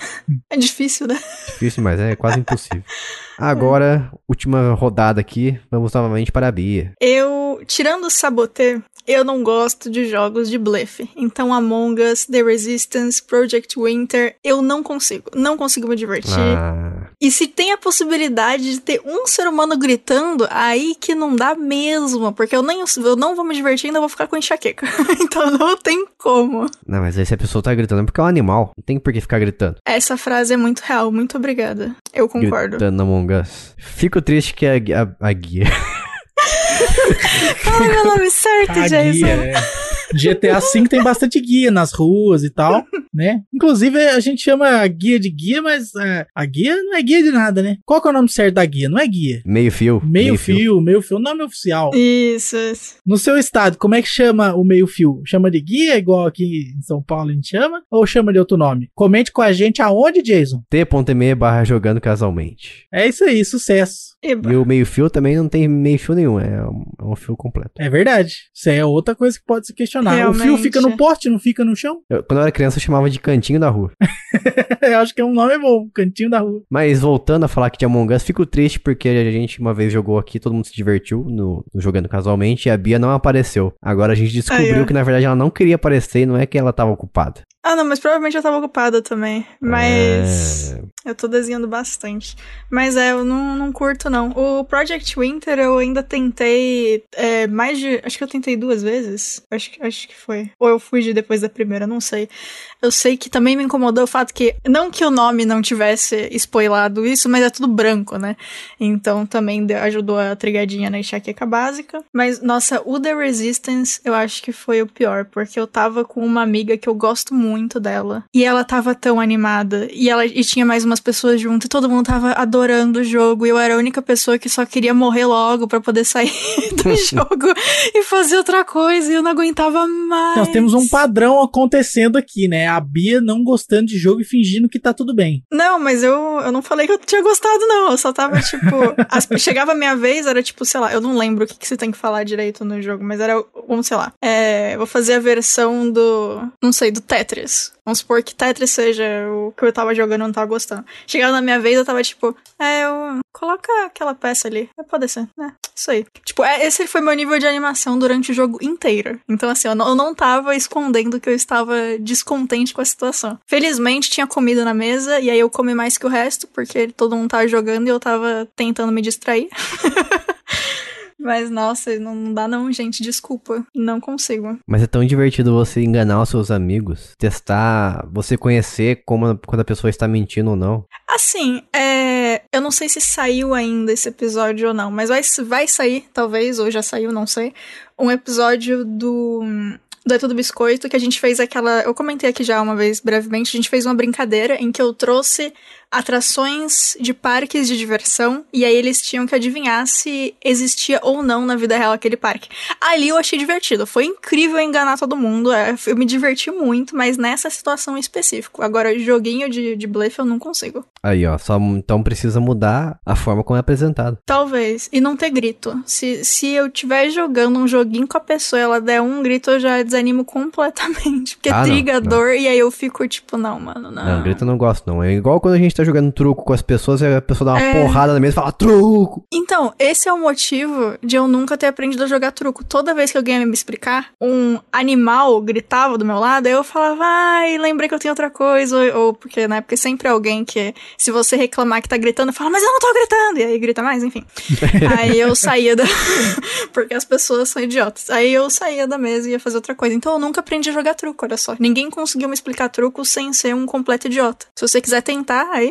É difícil, né? Difícil demais, é quase impossível. Agora, última rodada aqui, vamos novamente para a Bia. Eu, tirando o Saboteur, eu não gosto de jogos de blefe. Então, Among Us, The Resistance, Project Winter, eu não consigo. Não consigo me divertir. Ah, E se tem a possibilidade de ter um ser humano gritando, aí que não dá mesmo, porque eu nem eu não vou me divertir, ainda vou ficar com enxaqueca. então não tem como. Não, mas aí se a pessoa tá gritando é porque é um animal. Não tem por que ficar gritando. Essa frase é muito real, muito obrigada. Eu concordo. Gritando Among Us. Fico triste que a, a, a guia. Fala meu nome certo, A Jason. guia, é. GTA V tem bastante guia nas ruas e tal, né? Inclusive, a gente chama a guia de guia, mas é, a guia não é guia de nada, né? Qual que é o nome certo da guia? Não é guia. Meio fio. Meio, fio, meio fio, nome oficial. Isso, isso. No seu estado, como é que chama o meio fio? Chama de guia, igual aqui em São Paulo a gente chama? Ou chama de outro nome? Comente com a gente aonde, Jason? T.me barra jogando casualmente. É isso aí, sucesso. Eba. E o meio fio também não tem meio fio nenhum, é um, é um fio completo. É verdade. Isso aí é outra coisa que pode se questionar. O fio Realmente. fica no poste, não fica no chão? Eu- quando eu era criança eu chamava de cantinho da rua. Eu acho que é um nome bom, cantinho da rua. Mas voltando a falar aqui de Among Us, fico triste porque a gente uma vez jogou aqui, todo mundo se divertiu no, no jogando casualmente e a Bia não apareceu. Agora a gente descobriu Aí, ó. que na verdade ela não queria aparecer e não é que ela tava ocupada. Ah, não, mas provavelmente eu tava ocupada também. Mas. É, Eu tô desenhando bastante. Mas é, eu não, não curto, não. O Project Winter eu ainda tentei é, mais de. Acho que eu tentei duas vezes. Acho, que- acho que foi. Ou eu fugi depois da primeira, não sei. Eu sei que também me incomodou o fato que. Não que o nome não tivesse spoilado isso, mas é tudo branco, né? Então também ajudou a trigadinha na enxaqueca básica. Mas, nossa, o The Resistance eu acho que foi o pior, porque eu tava com uma amiga que eu gosto muito dela. E ela tava tão animada. E ela e tinha mais umas pessoas junto. E todo mundo tava adorando o jogo. E eu era a única pessoa que só queria morrer logo pra poder sair do jogo e fazer outra coisa. E eu não aguentava mais. Nós temos um padrão acontecendo aqui, né? A Bia não gostando de jogo e fingindo que tá tudo bem. Não, mas eu, eu não falei que eu tinha gostado, não. Eu só tava, tipo. as- chegava a minha vez, era tipo, sei lá, eu não lembro o que, que você tem que falar direito no jogo, mas era, vamos, sei lá. É, vou fazer a versão do. Não sei, do Tetris. Vamos supor que Tetris seja o que eu tava jogando e não tava gostando. Chegava na minha vez, eu tava tipo, é, eu. Coloca aquela peça ali. É, pode ser, né? Isso aí. Tipo, é, esse foi meu nível de animação durante o jogo inteiro. Então, assim, eu não, eu não tava escondendo que eu estava descontente com a situação. Felizmente, tinha comida na mesa, e aí eu comi mais que o resto, porque todo mundo tava jogando e eu tava tentando me distrair. Mas, nossa, não dá não, gente. Desculpa. Não consigo. Mas é tão divertido você enganar os seus amigos, testar, você conhecer como quando a pessoa está mentindo ou não. Assim, é. Eu não sei se saiu ainda esse episódio ou não, mas vai, vai sair, talvez, ou já saiu, não sei. Um episódio do. Do É Tudo Biscoito, que a gente fez aquela. Eu comentei aqui já uma vez, brevemente. A gente fez uma brincadeira em que eu trouxe atrações de parques de diversão e aí eles tinham que adivinhar se existia ou não na vida real aquele parque. Ali eu achei divertido. Foi incrível enganar todo mundo. é, Eu me diverti muito, mas nessa situação em específico. Agora, joguinho de, de blefe eu não consigo. Aí, ó, só então precisa mudar a forma como é apresentado. Talvez. E não ter grito. Se, se eu estiver jogando um joguinho com a pessoa e ela der um grito, eu já desanimo completamente. Porque Ah, é não, trigador e aí eu fico tipo, não, mano, não. Não, grito eu não gosto, não. É igual quando a gente tá jogando truco com as pessoas e a pessoa dá uma É. porrada na mesa e fala truco. Então, esse é o motivo de eu nunca ter aprendido a jogar truco. Toda vez que alguém ia me explicar, um animal gritava do meu lado, aí eu falava, ai, lembrei que eu tenho outra coisa. Ou, ou porque na época sempre alguém que, se você reclamar que tá gritando, fala, mas eu não tô gritando. E aí grita mais, enfim. aí eu saía da. porque as pessoas são idiotas. Aí eu saía da mesa e ia fazer outra coisa. Então eu nunca aprendi a jogar truco, olha só. Ninguém conseguiu me explicar truco sem ser um completo idiota. Se você quiser tentar, aí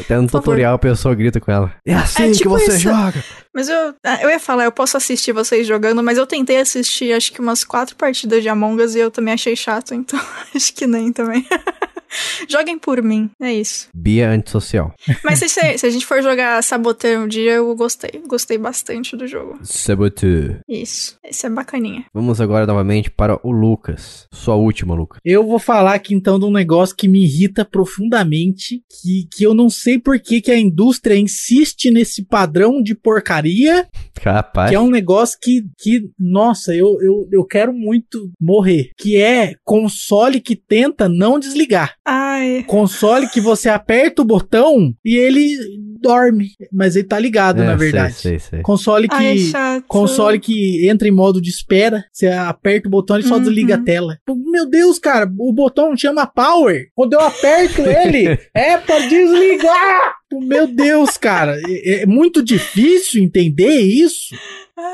Até no tutorial a pessoa grita com ela. É assim É que tipo você isso. joga. Mas eu, ah, eu ia falar, eu posso assistir vocês jogando, mas eu tentei assistir acho que umas quatro partidas de Among Us e eu também achei chato, então acho que nem também. Joguem por mim, é isso. Bia antissocial. Mas se, se a gente for jogar Saboteur um dia, eu gostei. Gostei bastante do jogo. Saboteur. Isso. Esse é bacaninha. Vamos agora novamente para o Lucas. Sua última, Lucas. Eu vou falar aqui então de um negócio que me irrita profundamente, que, que eu não sei por que, que a indústria insiste nesse padrão de porcaria, Capaz. que é um negócio que, que nossa, eu, eu, eu quero muito morrer, que é console que tenta não desligar. Ai. Console que você aperta o botão e ele dorme, mas ele tá ligado, É, na sei, verdade. sei, sei. Console que Ai, chato. console que entra em modo de espera, você aperta o botão e só Uhum. desliga a tela. Meu Deus, cara, o botão chama power. Quando eu aperto ele, é pra desligar. Meu Deus, cara, é, é muito difícil entender isso.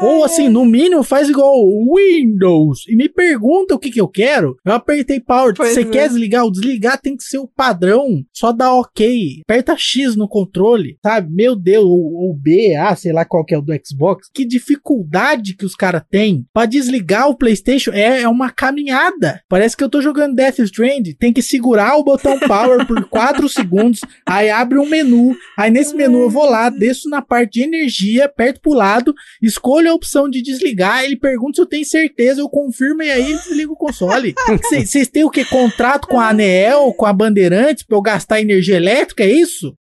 Ou assim, no mínimo, faz igual o Windows e me pergunta o que, que eu quero. Eu apertei power. Pois Você é. quer desligar? O desligar tem que ser o padrão. Só dá ok. Aperta X no controle, sabe? Meu Deus, ou, ou B, A, sei lá qual que é o do Xbox. Que dificuldade que os caras têm pra desligar o PlayStation. É, é uma caminhada. Parece que eu tô jogando Death Strand. Tem que segurar o botão power por 4 segundos. Aí abre um menu. Aí nesse menu eu vou lá, desço na parte de energia, aperto pro lado, escolho a opção de desligar, ele pergunta se eu tenho certeza, eu confirmo e aí ele desliga o console. Vocês têm o que? Contrato com a Anel, com a Bandeirantes pra eu gastar energia elétrica, é isso?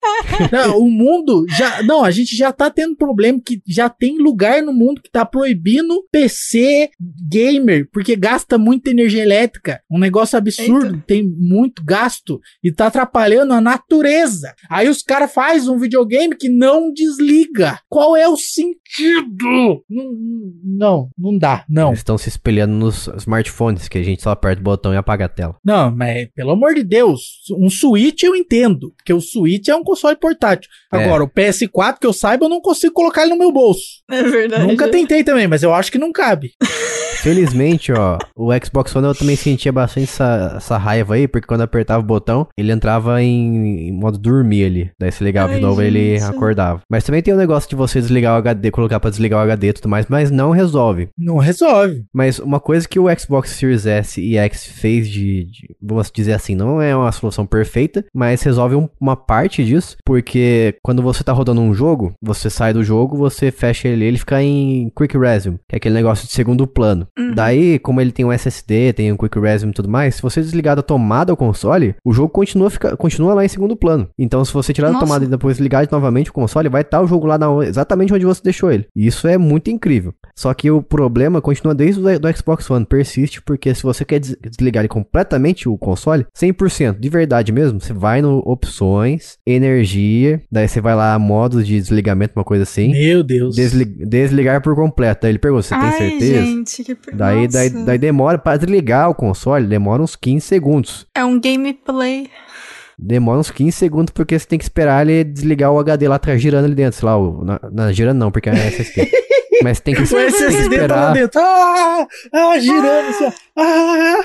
Não, o mundo já. Não, a gente já tá tendo problema que já tem lugar no mundo que tá proibindo PC gamer, porque gasta muita energia elétrica. Um negócio absurdo, tem muito gasto e tá atrapalhando a natureza. Aí os caras fazem um videogame que não desliga. Qual é o sentido? Não, não, não dá, não. Eles estão se espelhando nos smartphones, que a gente só aperta o botão e apaga a tela. Não, mas pelo amor de Deus, um Switch eu entendo, porque o Switch é um console portátil. É. Agora, o PS4, que eu saiba, eu não consigo colocar ele no meu bolso. É verdade. Nunca tentei também, mas eu acho que não cabe. Felizmente, ó, o Xbox One eu também sentia bastante essa, essa raiva aí, porque quando apertava o botão, ele entrava em, em modo dormir ali. Daí você ligava Ai, de novo ele gente. acordava. Mas também tem o negócio de você desligar o HD, colocar pra desligar o HD e tudo mais, mas não resolve. Não resolve. Mas uma coisa que o Xbox Series S e X fez de, de- vamos dizer assim, não é uma solução perfeita, mas resolve um- uma parte disso, porque quando você tá rodando um jogo, você sai do jogo, você fecha ele, ele fica em Quick Resume, que é aquele negócio de segundo plano. Daí, como ele tem um SSD, tem um Quick Resume e tudo mais, se você desligar da tomada do console, o jogo continua, fica, continua lá em segundo plano. Então, se você tirar da Nossa. tomada e depois ligar novamente o console, vai estar o jogo lá na- exatamente onde você deixou ele. E isso é muito incrível. Só que o problema continua desde o do Xbox One, persiste, porque se você quer des- desligar ele completamente o console, 100%, de verdade mesmo, você vai no opções, energia, daí você vai lá modos de desligamento, uma coisa assim, Meu Deus. desli- desligar por completo. Daí ele pergunta, você tem certeza? gente, que... Daí, daí, daí demora pra desligar o console, demora uns 15 segundos. É um gameplay. Demora uns 15 segundos porque você tem que esperar ele desligar o HD lá atrás, girando ali dentro, sei lá, o, na, na- girando não, porque é SSD. Mas tem que, O tem que tá lá esperar, dentro. Ah, ah girando assim. Ah.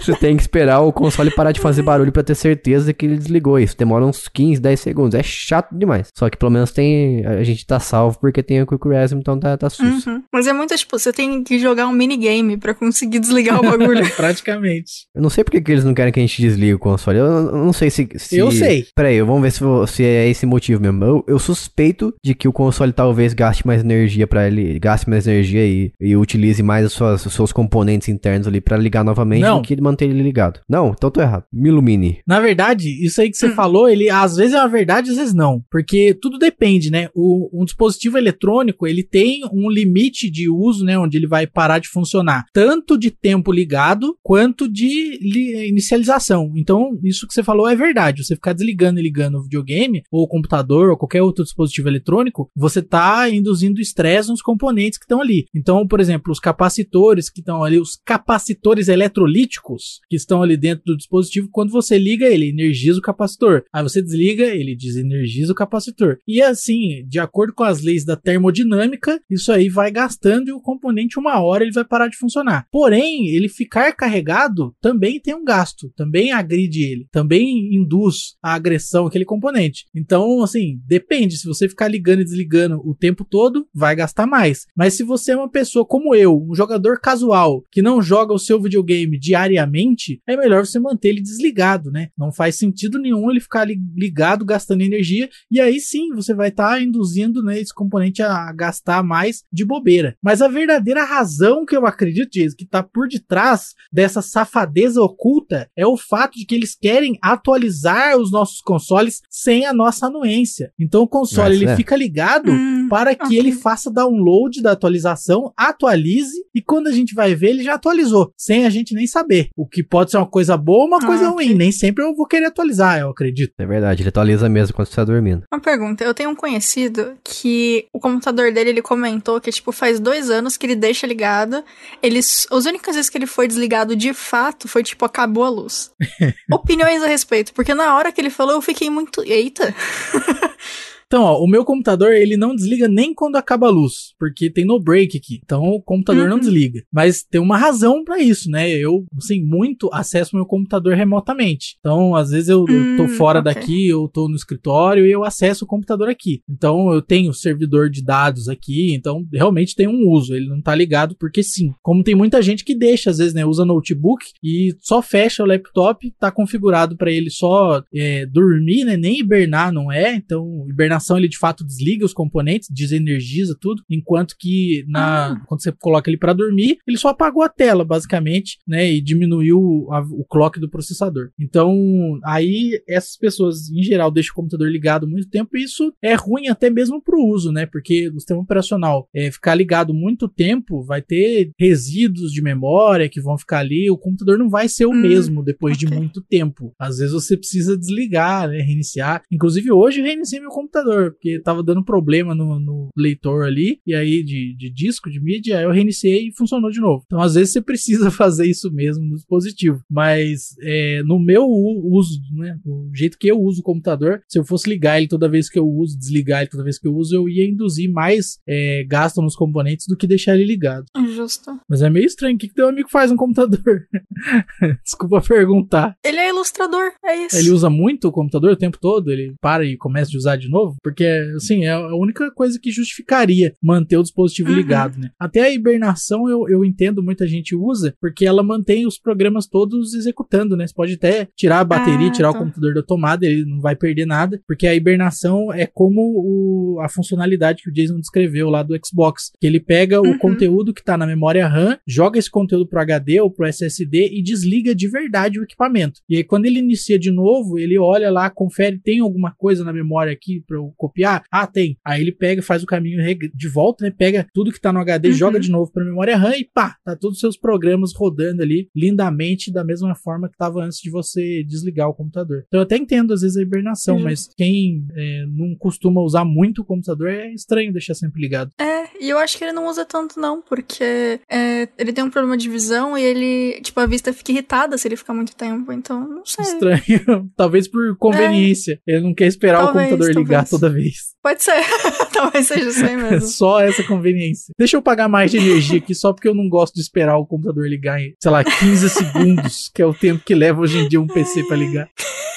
você tem que esperar o console parar de fazer barulho pra ter certeza que ele desligou isso. Demora uns 15, 10 segundos, é chato demais. Só que pelo menos tem, a gente tá salvo porque tem o Quick Resume, então tá, tá sus. Uhum. Mas é muito, tipo, você tem que jogar um minigame pra conseguir desligar o bagulho. Praticamente. Eu não sei porque que eles não querem que a gente desligue o console. Eu, eu não sei se, se- Eu sei. Peraí, vamos ver se, se é esse motivo mesmo. Eu, eu suspeito de que o console talvez gaste mais energia pra ele. Gaste mais energia e, e utilize mais as suas- os seus componentes internos ali pra ligar novamente Não. do que manter ele ligado. Não, então tô errado. Me ilumine. Na verdade, isso aí que você Hum. falou, ele às vezes é uma verdade, às vezes não. Porque tudo depende, né? O, um dispositivo eletrônico, ele tem um limite de uso, né? Onde ele vai parar de funcionar. Tanto de tempo ligado, quanto de li- inicialização. Então, isso que você falou é verdade. Você ficar desligando e ligando o videogame, ou o computador, ou qualquer outro dispositivo eletrônico, você tá induzindo estresse nos componentes que estão ali. Então, por exemplo, os capacitores que estão ali, os capacitores eletrolíticos que estão ali dentro do dispositivo, quando você liga ele, energiza o capacitor. Aí você desliga, ele desenergiza o capacitor. E assim, de acordo com as leis da termodinâmica, isso aí vai gastando e o componente, uma hora, ele vai parar de funcionar. Porém, ele ficar carregado também tem um gasto, também agride ele, também induz a agressão àquele componente. Então, assim, depende. Se você ficar ligando e desligando o tempo todo, vai gastar mais. Mas se você é uma pessoa como eu, um jogador casual, que não joga o seu videogame diariamente, é melhor você manter ele desligado, né? Não faz sentido nenhum ele ficar li- ligado, gastando energia, e aí sim você vai estar induzindo né, esse componente a gastar mais de bobeira. Mas a verdadeira razão que eu acredito, Jason, que tá por detrás dessa safadeza oculta é o fato de que eles querem atualizar os nossos consoles sem a nossa anuência. Então o console Mas, ele é. fica ligado Hum, para que que ele faça download da atualização, atualize e quando a gente vai ver, ele já atualizou, sem a gente nem saber. O que pode ser uma coisa boa ou uma Ah, coisa ruim. Nem sempre eu vou querer atualizar, eu acredito. É verdade, ele atualiza mesmo quando você tá dormindo. Uma pergunta, eu tenho um conhecido que o computador dele, ele comentou que, tipo, faz dois anos que ele deixa ligado. Eles, as únicas vezes que ele foi desligado de fato foi, tipo, acabou a luz. Opiniões a respeito, porque na hora que ele falou, eu fiquei muito. Eita! Então, ó, o meu computador, ele não desliga nem quando acaba a luz, porque tem no break aqui. Então, o computador não Uhum. desliga. Mas tem uma razão pra isso, né? Eu, assim, muito acesso meu computador remotamente. Então, às vezes eu, eu tô Hum, fora ok. daqui, eu tô no escritório e eu acesso o computador aqui. Então, eu tenho servidor de dados aqui, então realmente tem um uso. Ele não tá ligado porque sim. Como tem muita gente que deixa, às vezes, né, usa notebook e só fecha o laptop, tá configurado pra ele só é, dormir, né? Nem hibernar não é. Então, hibernação ele de fato desliga os componentes, desenergiza tudo, enquanto que na Ah. quando você coloca ele pra dormir, ele só apagou a tela, basicamente, né? E diminuiu a- o clock do processador. Então, aí essas pessoas em geral deixam o computador ligado muito tempo e isso é ruim até mesmo pro uso, né? Porque o sistema operacional é, ficar ligado muito tempo vai ter resíduos de memória que vão ficar ali, o computador não vai ser o Hum, mesmo depois de ok. muito tempo. Às vezes você precisa desligar, né? Reiniciar. Inclusive hoje eu reiniciei meu computador, porque tava dando problema no, no leitor ali, e aí de, de disco, de mídia, aí eu reiniciei e funcionou de novo. Então às vezes você precisa fazer isso mesmo no dispositivo. Mas é, no meu uso, né? Do jeito que eu uso o computador, se eu fosse ligar ele toda vez que eu uso, desligar ele toda vez que eu uso, eu ia induzir mais é, gasto nos componentes do que deixar ele ligado. Justo. Mas é meio estranho. O que, que teu amigo faz no computador? Desculpa perguntar. Ele é ilustrador, é isso. Ele usa muito o computador o tempo todo? Ele para e começa a usar de novo? Porque, assim, é a única coisa que justificaria manter o dispositivo Uhum. ligado, né? Até a hibernação eu, eu entendo, muita gente usa, porque ela mantém os programas todos executando, né? Você pode até tirar a bateria, Ah, tirar tá. o computador da tomada, ele não vai perder nada, porque a hibernação é como o- a funcionalidade que o Jason descreveu lá do Xbox, que ele pega o Uhum. conteúdo que tá na memória RAM, joga esse conteúdo pro HD ou pro SSD e desliga de verdade o equipamento. E aí quando ele inicia de novo, ele olha lá, confere, tem alguma coisa na memória aqui pra eu copiar? Ah, tem. Aí ele pega, faz o caminho de volta, né? Pega tudo que tá no HD, Uhum. joga de novo pra memória RAM e pá, tá todos os seus programas rodando ali lindamente da mesma forma que tava antes de você desligar o computador. Então eu até entendo às vezes a hibernação, Justo. mas quem é, não costuma usar muito o computador é estranho deixar sempre ligado. É, e eu acho que ele não usa tanto, não, porque é, ele tem um problema de visão e ele, tipo, a vista fica irritada se ele ficar muito tempo, então não sei. Estranho. Talvez por conveniência. Ele não quer esperar É. Talvez, o computador ligar. Toda vez. Pode ser. Talvez seja isso aí É mesmo. só essa conveniência. Deixa eu pagar mais de energia aqui só porque eu não gosto de esperar o computador ligar em, sei lá, 15 segundos, que é o tempo que leva hoje em dia um PC pra ligar.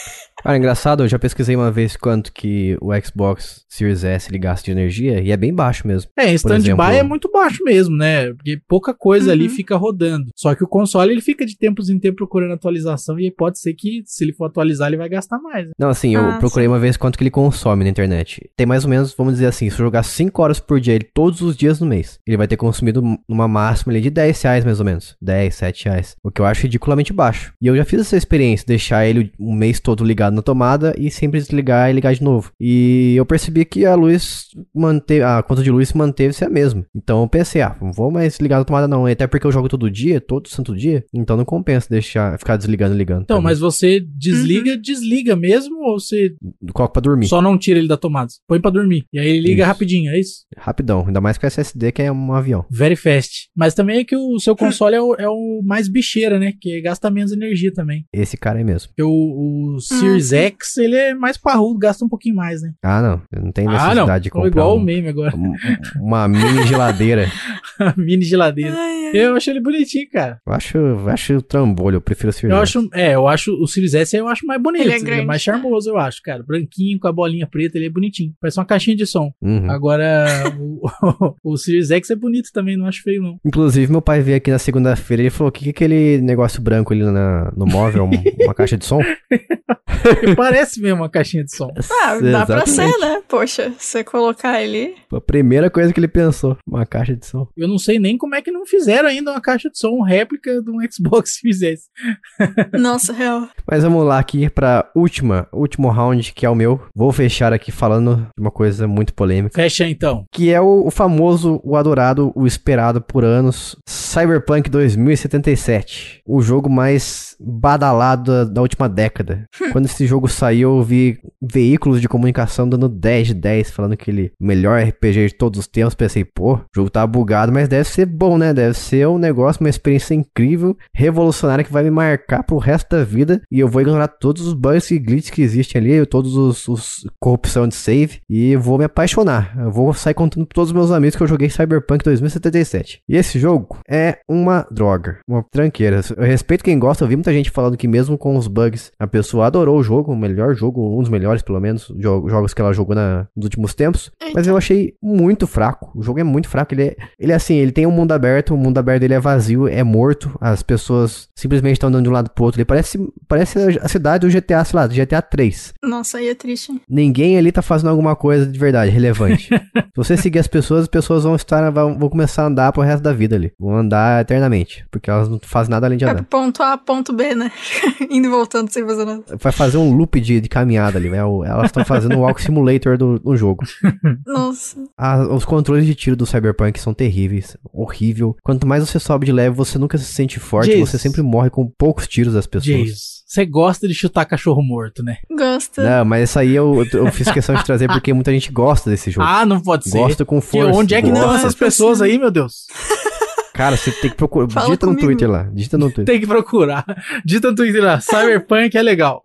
Cara, engraçado, eu já pesquisei uma vez quanto que o Xbox Series S ele gasta de energia e é bem baixo mesmo. É, em stand-by é muito baixo mesmo, né? Porque pouca coisa ali Uhum. fica rodando. Só que o console ele fica de tempos em tempos procurando atualização e aí pode ser que se ele for atualizar ele vai gastar mais. né? Não, assim, eu Ah, procurei sim. uma vez quanto que ele consome na internet. Tem mais ou menos, vamos dizer assim, se eu jogar 5 horas por dia ele todos os dias no mês, ele vai ter consumido numa máxima ali de 10 reais mais ou menos. 10, 7 reais. O que eu acho ridiculamente baixo. E eu já fiz essa experiência, deixar ele um mês todo ligado na tomada e sempre desligar e ligar de novo. E eu percebi que a luz manteve, a conta de luz manteve-se a mesma. Então eu pensei, ah, não vou mais ligar na tomada não. Até porque eu jogo todo dia, todo santo dia. Então não compensa deixar, ficar desligando e ligando. Então, mas você desliga, desliga mesmo ou você Coloco pra dormir. só não tira ele da tomada? Põe pra dormir. E aí ele liga Isso. rapidinho, é isso? Rapidão, ainda mais com SSD que é um avião. Very fast. Mas também é que o seu console é o, é o mais bicheira, né? Que gasta menos energia também. Esse cara aí mesmo. Porque o, o Series. X, ele é mais parrudo, gasta um pouquinho mais, né? Ah, não. Eu não tenho Ah, necessidade não. de comprar igual um- o meme agora. um- uma mini geladeira. Mini geladeira. Ai, ai. Eu acho ele bonitinho, cara. Eu acho, eu acho trambolho, eu prefiro o Series Eu S. acho, é, eu acho o Series S eu acho mais bonito, Ele é ele é, grande, mais né? charmoso, eu acho, cara. Branquinho com a bolinha preta, ele é bonitinho. Parece uma caixinha de som. Uhum. Agora, o, o Series X é bonito também, não acho feio, não. Inclusive, meu pai veio aqui na segunda-feira e ele falou: o que, que é aquele negócio branco ali na, no móvel? Um- uma caixa de som? Porque parece mesmo uma caixinha de som. Ah, dá pra ser, Exatamente. né? Poxa, você colocar ali. Foi a primeira coisa que ele pensou, uma caixa de som. Eu não sei nem como é que não fizeram ainda uma caixa de som réplica de um Xbox se fizesse. Nossa, real. Mas vamos lá aqui pra última, último round, que é o meu. Vou fechar aqui falando de uma coisa muito polêmica. Fecha então. Que é o, o famoso, o adorado, o esperado por anos, Cyberpunk 2077. O jogo mais badalado da, da última década. Quando esse jogo saiu, eu vi veículos de comunicação dando 10 de 10, falando que ele melhor RPG de todos os tempos. Pensei, pô, o jogo tá bugado, mas deve ser bom, né? Deve ser um negócio, uma experiência incrível, revolucionária que vai me marcar pro resto da vida. E eu vou ignorar todos os bugs e glitches que existem ali, todos os, os corrupção de save. E vou me apaixonar. Eu vou sair contando pra todos os meus amigos que eu joguei Cyberpunk 2077. E esse jogo é uma droga, uma tranqueira. Eu respeito quem gosta, eu vi muita gente falando que mesmo com os bugs, a pessoa adorou o jogo, o melhor jogo, um dos melhores pelo menos, jo- jogos que ela jogou na- nos últimos tempos. Mas eu achei muito fraco. O jogo é muito fraco. Ele é, ele é assim, ele tem um mundo aberto, o mundo aberto dele é vazio, é morto. As pessoas simplesmente estão andando de um lado pro outro. Ele parece, parece a cidade do GTA, sei lá, do GTA 3. Nossa, aí é triste. Ninguém ali tá fazendo alguma coisa de verdade, relevante. Se você seguir as pessoas, as pessoas vão estar, vão, vão começar a andar pro resto da vida ali. Vão andar eternamente. Porque elas não fazem nada além de É andar. ponto A, ponto B, né? Indo e voltando sem fazer nada. Vai fazer um loop de, de caminhada ali. vai. Elas estão fazendo o Walk Simulator do, do jogo. Nossa. Ah, os controles de tiro do Cyberpunk são terríveis. Horrível. Quanto mais você sobe de level, você nunca se sente forte. Jesus. Você sempre morre com poucos tiros das pessoas. Jesus, você gosta de chutar cachorro morto, né? Gosta. Não, mas isso aí eu, eu fiz questão de trazer porque muita gente gosta desse jogo. Ah, não pode ser. Gosta com Que força. onde é que estão Não, essas pessoas aí, meu Deus? Cara, você tem que procurar. Fala Digita no comigo. Twitter lá. Digita no Twitter. Tem que procurar. Dita no Twitter lá, Cyberpunk é legal.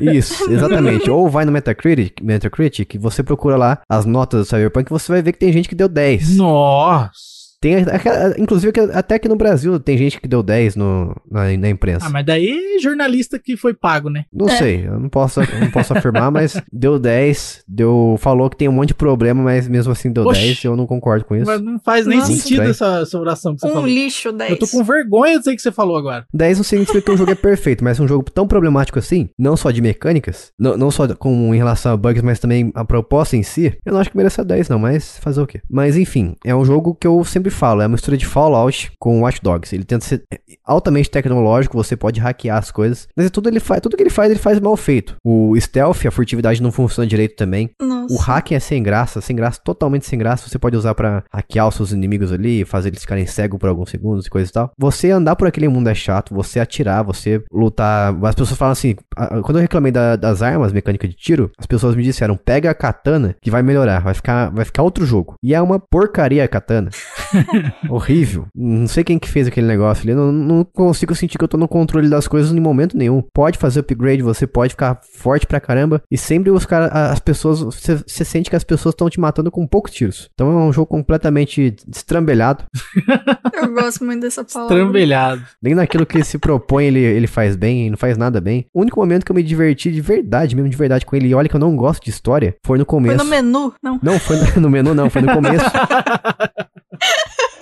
Isso, exatamente. Ou vai no Metacritic, Metacritic, você procura lá as notas do Cyberpunk, você vai ver que tem gente que deu 10. Nossa. Tem, aquela- inclusive, que até aqui no Brasil tem gente que deu 10 no, na, na imprensa. Ah, mas daí jornalista que foi pago, né? Não É. sei, eu não posso, eu não posso afirmar, mas deu 10, deu, falou que tem um monte de problema, mas mesmo assim deu Oxi. 10 e eu não concordo com isso. Mas não faz nem Nossa. sentido essa, essa oração que você Um falou. lixo 10. Eu tô com vergonha de dizer que você falou agora. 10 não significa que o jogo é perfeito, mas um jogo tão problemático assim, não só de mecânicas, não, não só com em relação a bugs, mas também a proposta em si, eu não acho que mereça 10 não, mas fazer o quê? Mas enfim, é um jogo que eu sempre falo, é uma mistura de Fallout com Watch Dogs. Ele tenta ser altamente tecnológico, você pode hackear as coisas, mas é tudo ele faz, tudo que ele faz, ele faz mal feito. O stealth, a furtividade não funciona direito também. Nossa. O hacking é sem graça, sem graça, totalmente sem graça. Você pode usar pra hackear os seus inimigos ali, fazer eles ficarem cegos por alguns segundos e coisa e tal. Você andar por aquele mundo é chato, você atirar, você lutar. As pessoas falam assim, quando eu reclamei da- das armas, mecânica de tiro, as pessoas me disseram, pega a katana que vai melhorar, vai ficar, vai ficar outro jogo. E é uma porcaria a katana. Horrível. Não sei quem que fez aquele negócio ali. Não, não consigo sentir que eu tô no controle das coisas em momento nenhum. Pode fazer upgrade, você pode ficar forte pra caramba. E sempre os caras, as pessoas, você, você sente que as pessoas estão te matando com poucos tiros. Então é um jogo completamente destrambelhado. Eu gosto muito dessa palavra. Trambelhado. Nem naquilo que ele se propõe, ele, ele faz bem, e não faz nada bem. O único momento que eu me diverti de verdade, mesmo de verdade com ele, e olha que eu não gosto de história, foi no Foi começo. no menu? Não. Não, foi no, no menu, não, foi no começo.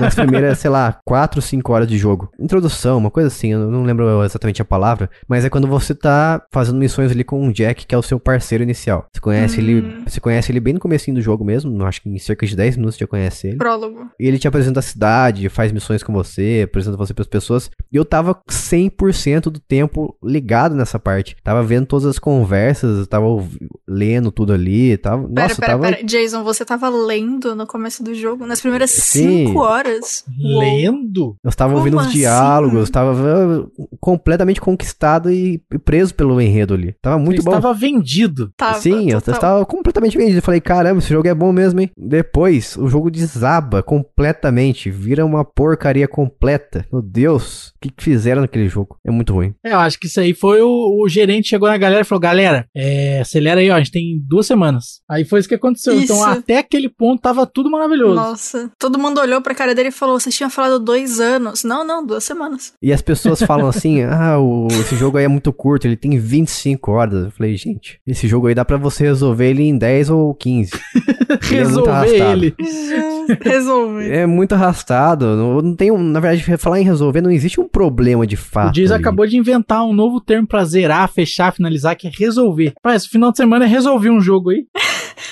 Nas primeiras, sei lá, 4, 5 horas de jogo. Introdução, uma coisa assim, eu não lembro exatamente a palavra, mas é quando você tá fazendo missões ali com o Jack, que é o seu parceiro inicial. Você conhece ele, você conhece ele bem no comecinho do jogo mesmo, acho que em cerca de 10 minutos você já conhece ele. Prólogo. E ele te apresenta a cidade, faz missões com você, apresenta você pras pessoas. E eu tava 100% do tempo ligado nessa parte. Tava vendo todas as conversas, tava lendo tudo ali, tava, Pera, nossa, pera, tava pera. Jason, você tava lendo no começo do jogo? Nas primeiras Sim. 5 horas? Uou. Lendo? Eu estava ouvindo os assim? diálogos, estava uh, completamente conquistado e preso pelo enredo ali. Tava muito Você bom. estava vendido. Tava, Sim, eu total. estava completamente vendido. Eu falei, caramba, esse jogo é bom mesmo, hein? Depois, o jogo desaba completamente, vira uma porcaria completa. Meu Deus, o que, que fizeram naquele jogo? É muito ruim. É, eu acho que isso aí foi o, o gerente chegou na galera e falou: galera, é, acelera aí, ó, a gente tem duas semanas. Aí foi isso que aconteceu. Então, Isso. até aquele ponto tava tudo maravilhoso. Nossa. Todo mundo olhou pra cara cara dele falou: vocês tinham falado dois anos. Não, não, duas semanas. E as pessoas falam assim, ah, o, esse jogo aí é muito curto, ele tem 25 horas. Eu falei, gente, esse jogo aí dá pra você resolver ele em 10 ou 15. Ele é muito Resolver arrastado. ele. Resolve. É muito arrastado. Não, não tem um, na verdade, falar em resolver, não existe um problema de fato. O Diz acabou de inventar um novo termo pra zerar, fechar, finalizar, que é resolver. Parece, final de semana é resolver um jogo aí.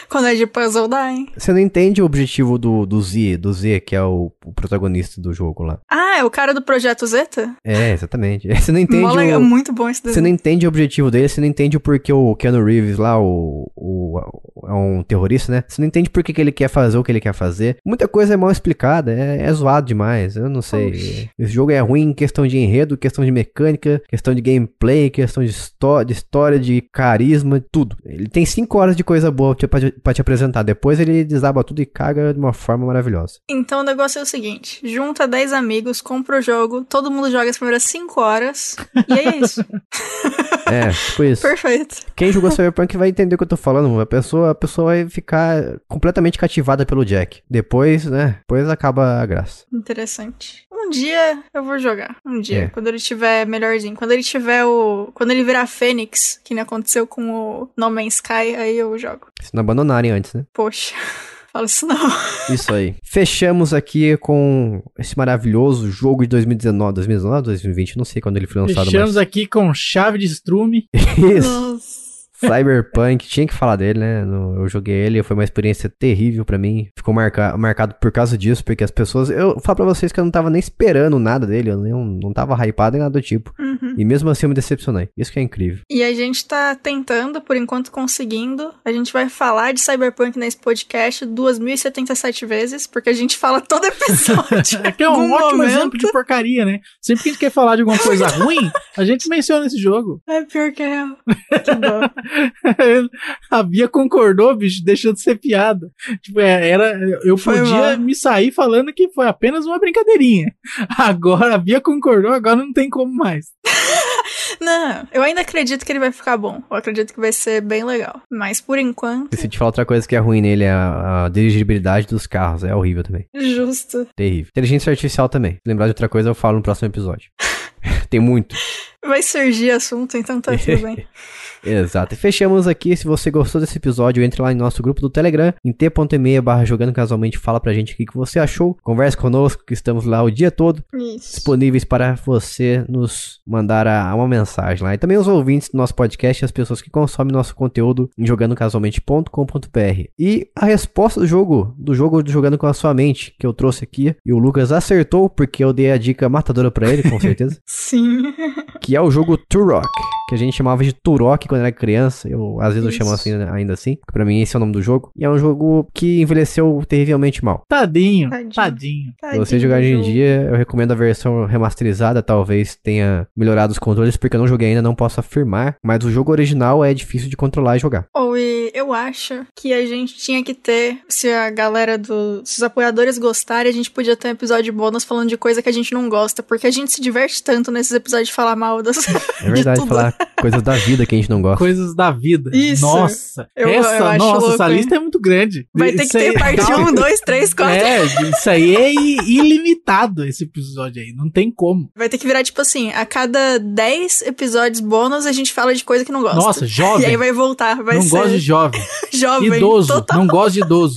Quando é de puzzle, dá, hein? Você não entende o objetivo do, do Z, do Z, que é o, o protagonista do jogo lá. Ah, é o cara do Projeto Zeta? É, exatamente. Você não entende legal, o, muito bom esse Você não entende o objetivo dele, você não entende o porquê o Keanu Reeves lá, o, o, é um terrorista, né? Você não entende por que, que ele quer fazer o que ele quer fazer. Muita coisa é mal explicada, é, é zoado demais, eu não sei. Oxi. Esse jogo é ruim em questão de enredo, questão de mecânica, questão de gameplay, questão de, histó de história, de carisma, tudo. Ele tem 5 horas de coisa boa pra, pra te apresentar, depois ele desaba tudo e caga de uma forma maravilhosa. Então o negócio é o seguinte: junta 10 amigos, compra o jogo, todo mundo joga as primeiras 5 horas. E é isso. É, tipo isso. Perfeito. Quem jogou Cyberpunk vai entender o que eu tô falando. A pessoa, a pessoa vai ficar completamente cativada pelo Jack. Depois, né? Depois acaba a graça. Interessante. Um dia eu vou jogar. Um dia. É. Quando ele tiver melhorzinho. Quando ele tiver o. Quando ele virar Fênix, que nem aconteceu com o No Man's Sky, aí eu jogo. Se não abandonarem antes, né? Poxa. Fala isso não. Isso aí. Fechamos aqui com esse maravilhoso jogo de 2019. 2019, 2020, não sei quando ele foi lançado, Fechamos mas. aqui com chave de estrume. Isso. Nossa. Cyberpunk, tinha que falar dele, né? No- Eu joguei ele, foi uma experiência terrível pra mim. Ficou marca- marcado por causa disso, porque as pessoas. Eu falo pra vocês que eu não tava nem esperando nada dele, eu não, não tava hypado nem nada do tipo. Uhum. E mesmo assim eu me decepcionei. Isso que é incrível. E a gente tá tentando, por enquanto conseguindo. A gente vai falar de Cyberpunk nesse podcast 2077 vezes, porque a gente fala todo episódio. Aqui é um Algum ótimo momento. exemplo de porcaria, né? Sempre que a gente quer falar de alguma coisa ruim, a gente menciona esse jogo. É pior que é. Que dó. a Bia concordou, bicho, deixou de ser piada. Tipo, é, era, eu Foi podia mal. me sair falando que foi apenas uma brincadeirinha. Agora a Bia concordou, agora não tem como mais. Não, eu ainda acredito que ele vai ficar bom. Eu acredito que vai ser bem legal. Mas por enquanto, E se te falar outra coisa que é ruim nele, é a, a dirigibilidade dos carros. É horrível também. justo. Terrível. Inteligência artificial também. Se lembrar de outra coisa, eu falo no próximo episódio. Tem muito. Vai surgir assunto, então tá tudo bem. Exato. E fechamos aqui. Se você gostou desse episódio, entre lá em nosso grupo do Telegram, em t.me barra jogando casualmente, fala pra gente o que, você achou. Converse conosco, que estamos lá o dia todo, Isso. disponíveis para você nos mandar a- uma mensagem lá. E também os ouvintes do nosso podcast e as pessoas que consomem nosso conteúdo em jogandocasualmente.com.br. E a resposta do jogo, do jogo do Jogando com a Sua Mente, que eu trouxe aqui, e o Lucas acertou, porque eu dei a dica matadora pra ele, com certeza. Sim. que é o jogo Turok, que a gente chamava de Turok quando era criança. Eu às vezes eu chamo Isso. assim né, ainda assim, porque pra mim esse é o nome do jogo. E é um jogo que envelheceu terrivelmente mal. Tadinho, Tadinho. tadinho. Se você jogar hoje em do dia, eu recomendo a versão remasterizada, talvez tenha melhorado os controles, porque eu não joguei ainda, não posso afirmar. Mas o jogo original é difícil de controlar e jogar. Ou e eu acho que a gente tinha que ter, se a galera do. Se os apoiadores gostarem, a gente podia ter um episódio bônus falando de coisa que a gente não gosta. Porque a gente se diverte tanto nesses episódios de falar mal das. É verdade, tudo. falar coisas da vida que a gente não gosta. Coisas da vida. Isso. Nossa, Eu- essa, eu acho nossa, louco, essa hein? lista é muito grande. Vai ter Isso que ter aí- parte Não, 1, 2, 3, 4. É, isso aí é ilimitado esse episódio aí, não tem como. Vai ter que virar tipo assim: a cada 10 episódios bônus a gente fala de coisa que não gosta. Nossa, E jovem. aí vai voltar, vai não ser gosto de jovem. jovem, Idoso, total não gosto de idoso.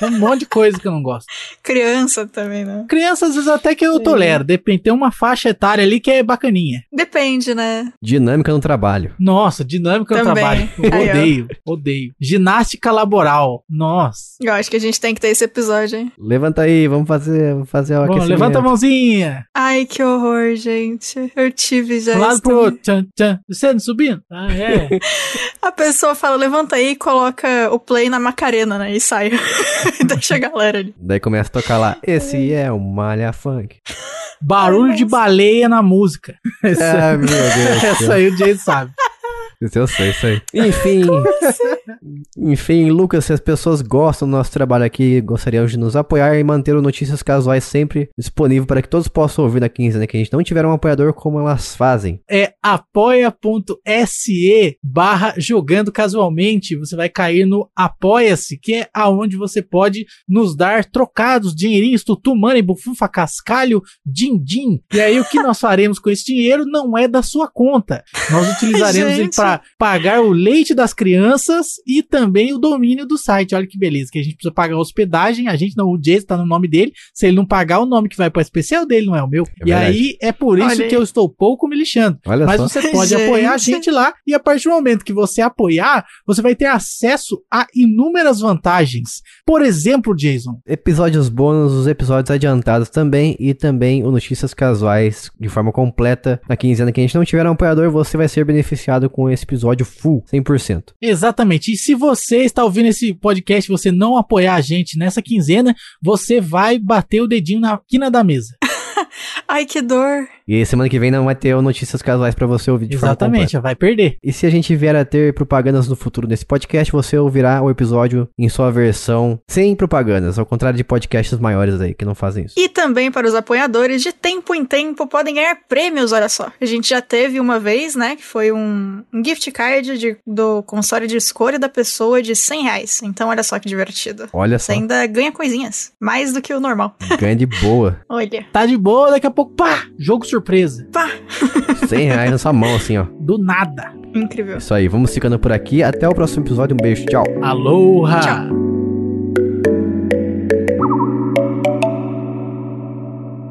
Tem um monte de coisa que eu não gosto. criança também, né? Criança, às vezes, até que eu tolero. Depende, tem uma faixa etária ali que é bacaninha. Depende, né? Dinâmica no trabalho. Nossa, dinâmica no Também. trabalho. Eu odeio, odeio. Ginástica laboral. Nossa. Eu acho que a gente tem que ter esse episódio, hein? Levanta aí, vamos fazer, vamos fazer o Bom, aquecimento. levanta a mãozinha. Ai, que horror, gente. Eu tive já lado isso pro outro. Tchan, tchan. Descendo, subindo. Ah, é. A pessoa fala, levanta aí e coloca o play na Macarena, né? E sai. e deixa a galera ali. Daí começa a tocar lá. Esse é o Malha Funk. Barulho de baleia na música. Essa, Ah, meu Deus. essa aí o Jay sabe. Isso eu sei, isso aí. Enfim. Enfim, Lucas, se as pessoas gostam do nosso trabalho aqui, gostariam de nos apoiar e manter o Notícias Casuais sempre disponível para que todos possam ouvir na quinzena que a gente não tiver um apoiador, como elas fazem. É apoia.se barra jogando casualmente. Você vai cair no Apoia-se, que é aonde você pode nos dar trocados, dinheirinhos, tutu, money, bufufa, cascalho, din-din. E aí o que nós faremos com esse dinheiro não é da sua conta. Nós utilizaremos ele Gente. Para pagar o leite das crianças e também o domínio do site. Olha que beleza, que a gente precisa pagar a hospedagem, a gente não, o Jason tá no nome dele. Se ele não pagar o nome que vai para o especial dele, não é o meu. É e verdade. aí é por isso Olha aí. que eu estou pouco me lixando. Olha Mas só. você pode Gente. apoiar a gente lá e a partir do momento que você apoiar, você vai ter acesso a inúmeras vantagens. Por exemplo, Jason, Episódios bônus, os episódios adiantados também e também o Notícias Casuais de forma completa. Na quinzena que a gente não tiver um apoiador, você vai ser beneficiado com esse episódio full, 100%. exatamente. E se você está ouvindo esse podcast e você não apoiar a gente nessa quinzena, você vai bater o dedinho na quina da mesa. Ai, que dor. E semana que vem não vai ter Notícias Casuais pra você ouvir de. Exatamente, vai perder. E se a gente vier a ter propagandas no futuro desse podcast, você ouvirá o episódio em sua versão sem propagandas, ao contrário de podcasts maiores aí que não fazem isso. E também para os apoiadores, de tempo em tempo podem ganhar prêmios, olha só. A gente já teve uma vez, né, que foi um, um gift card de- do console de escolha da pessoa de 100 reais. Então olha só que divertido. Olha Você só, ainda ganha coisinhas, mais do que o normal. ganha de boa. Olha. Tá de boa, daqui a pouco, pá, jogo surpresa. Pá, 100 reais na sua mão, assim, ó. Do nada. incrível. Isso aí, vamos ficando por aqui. Até o próximo episódio. Um beijo, tchau. Aloha! Tchau.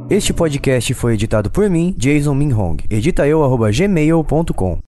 Este podcast foi editado por mim, Jason Minhong. Edita eu, arroba gmail.com.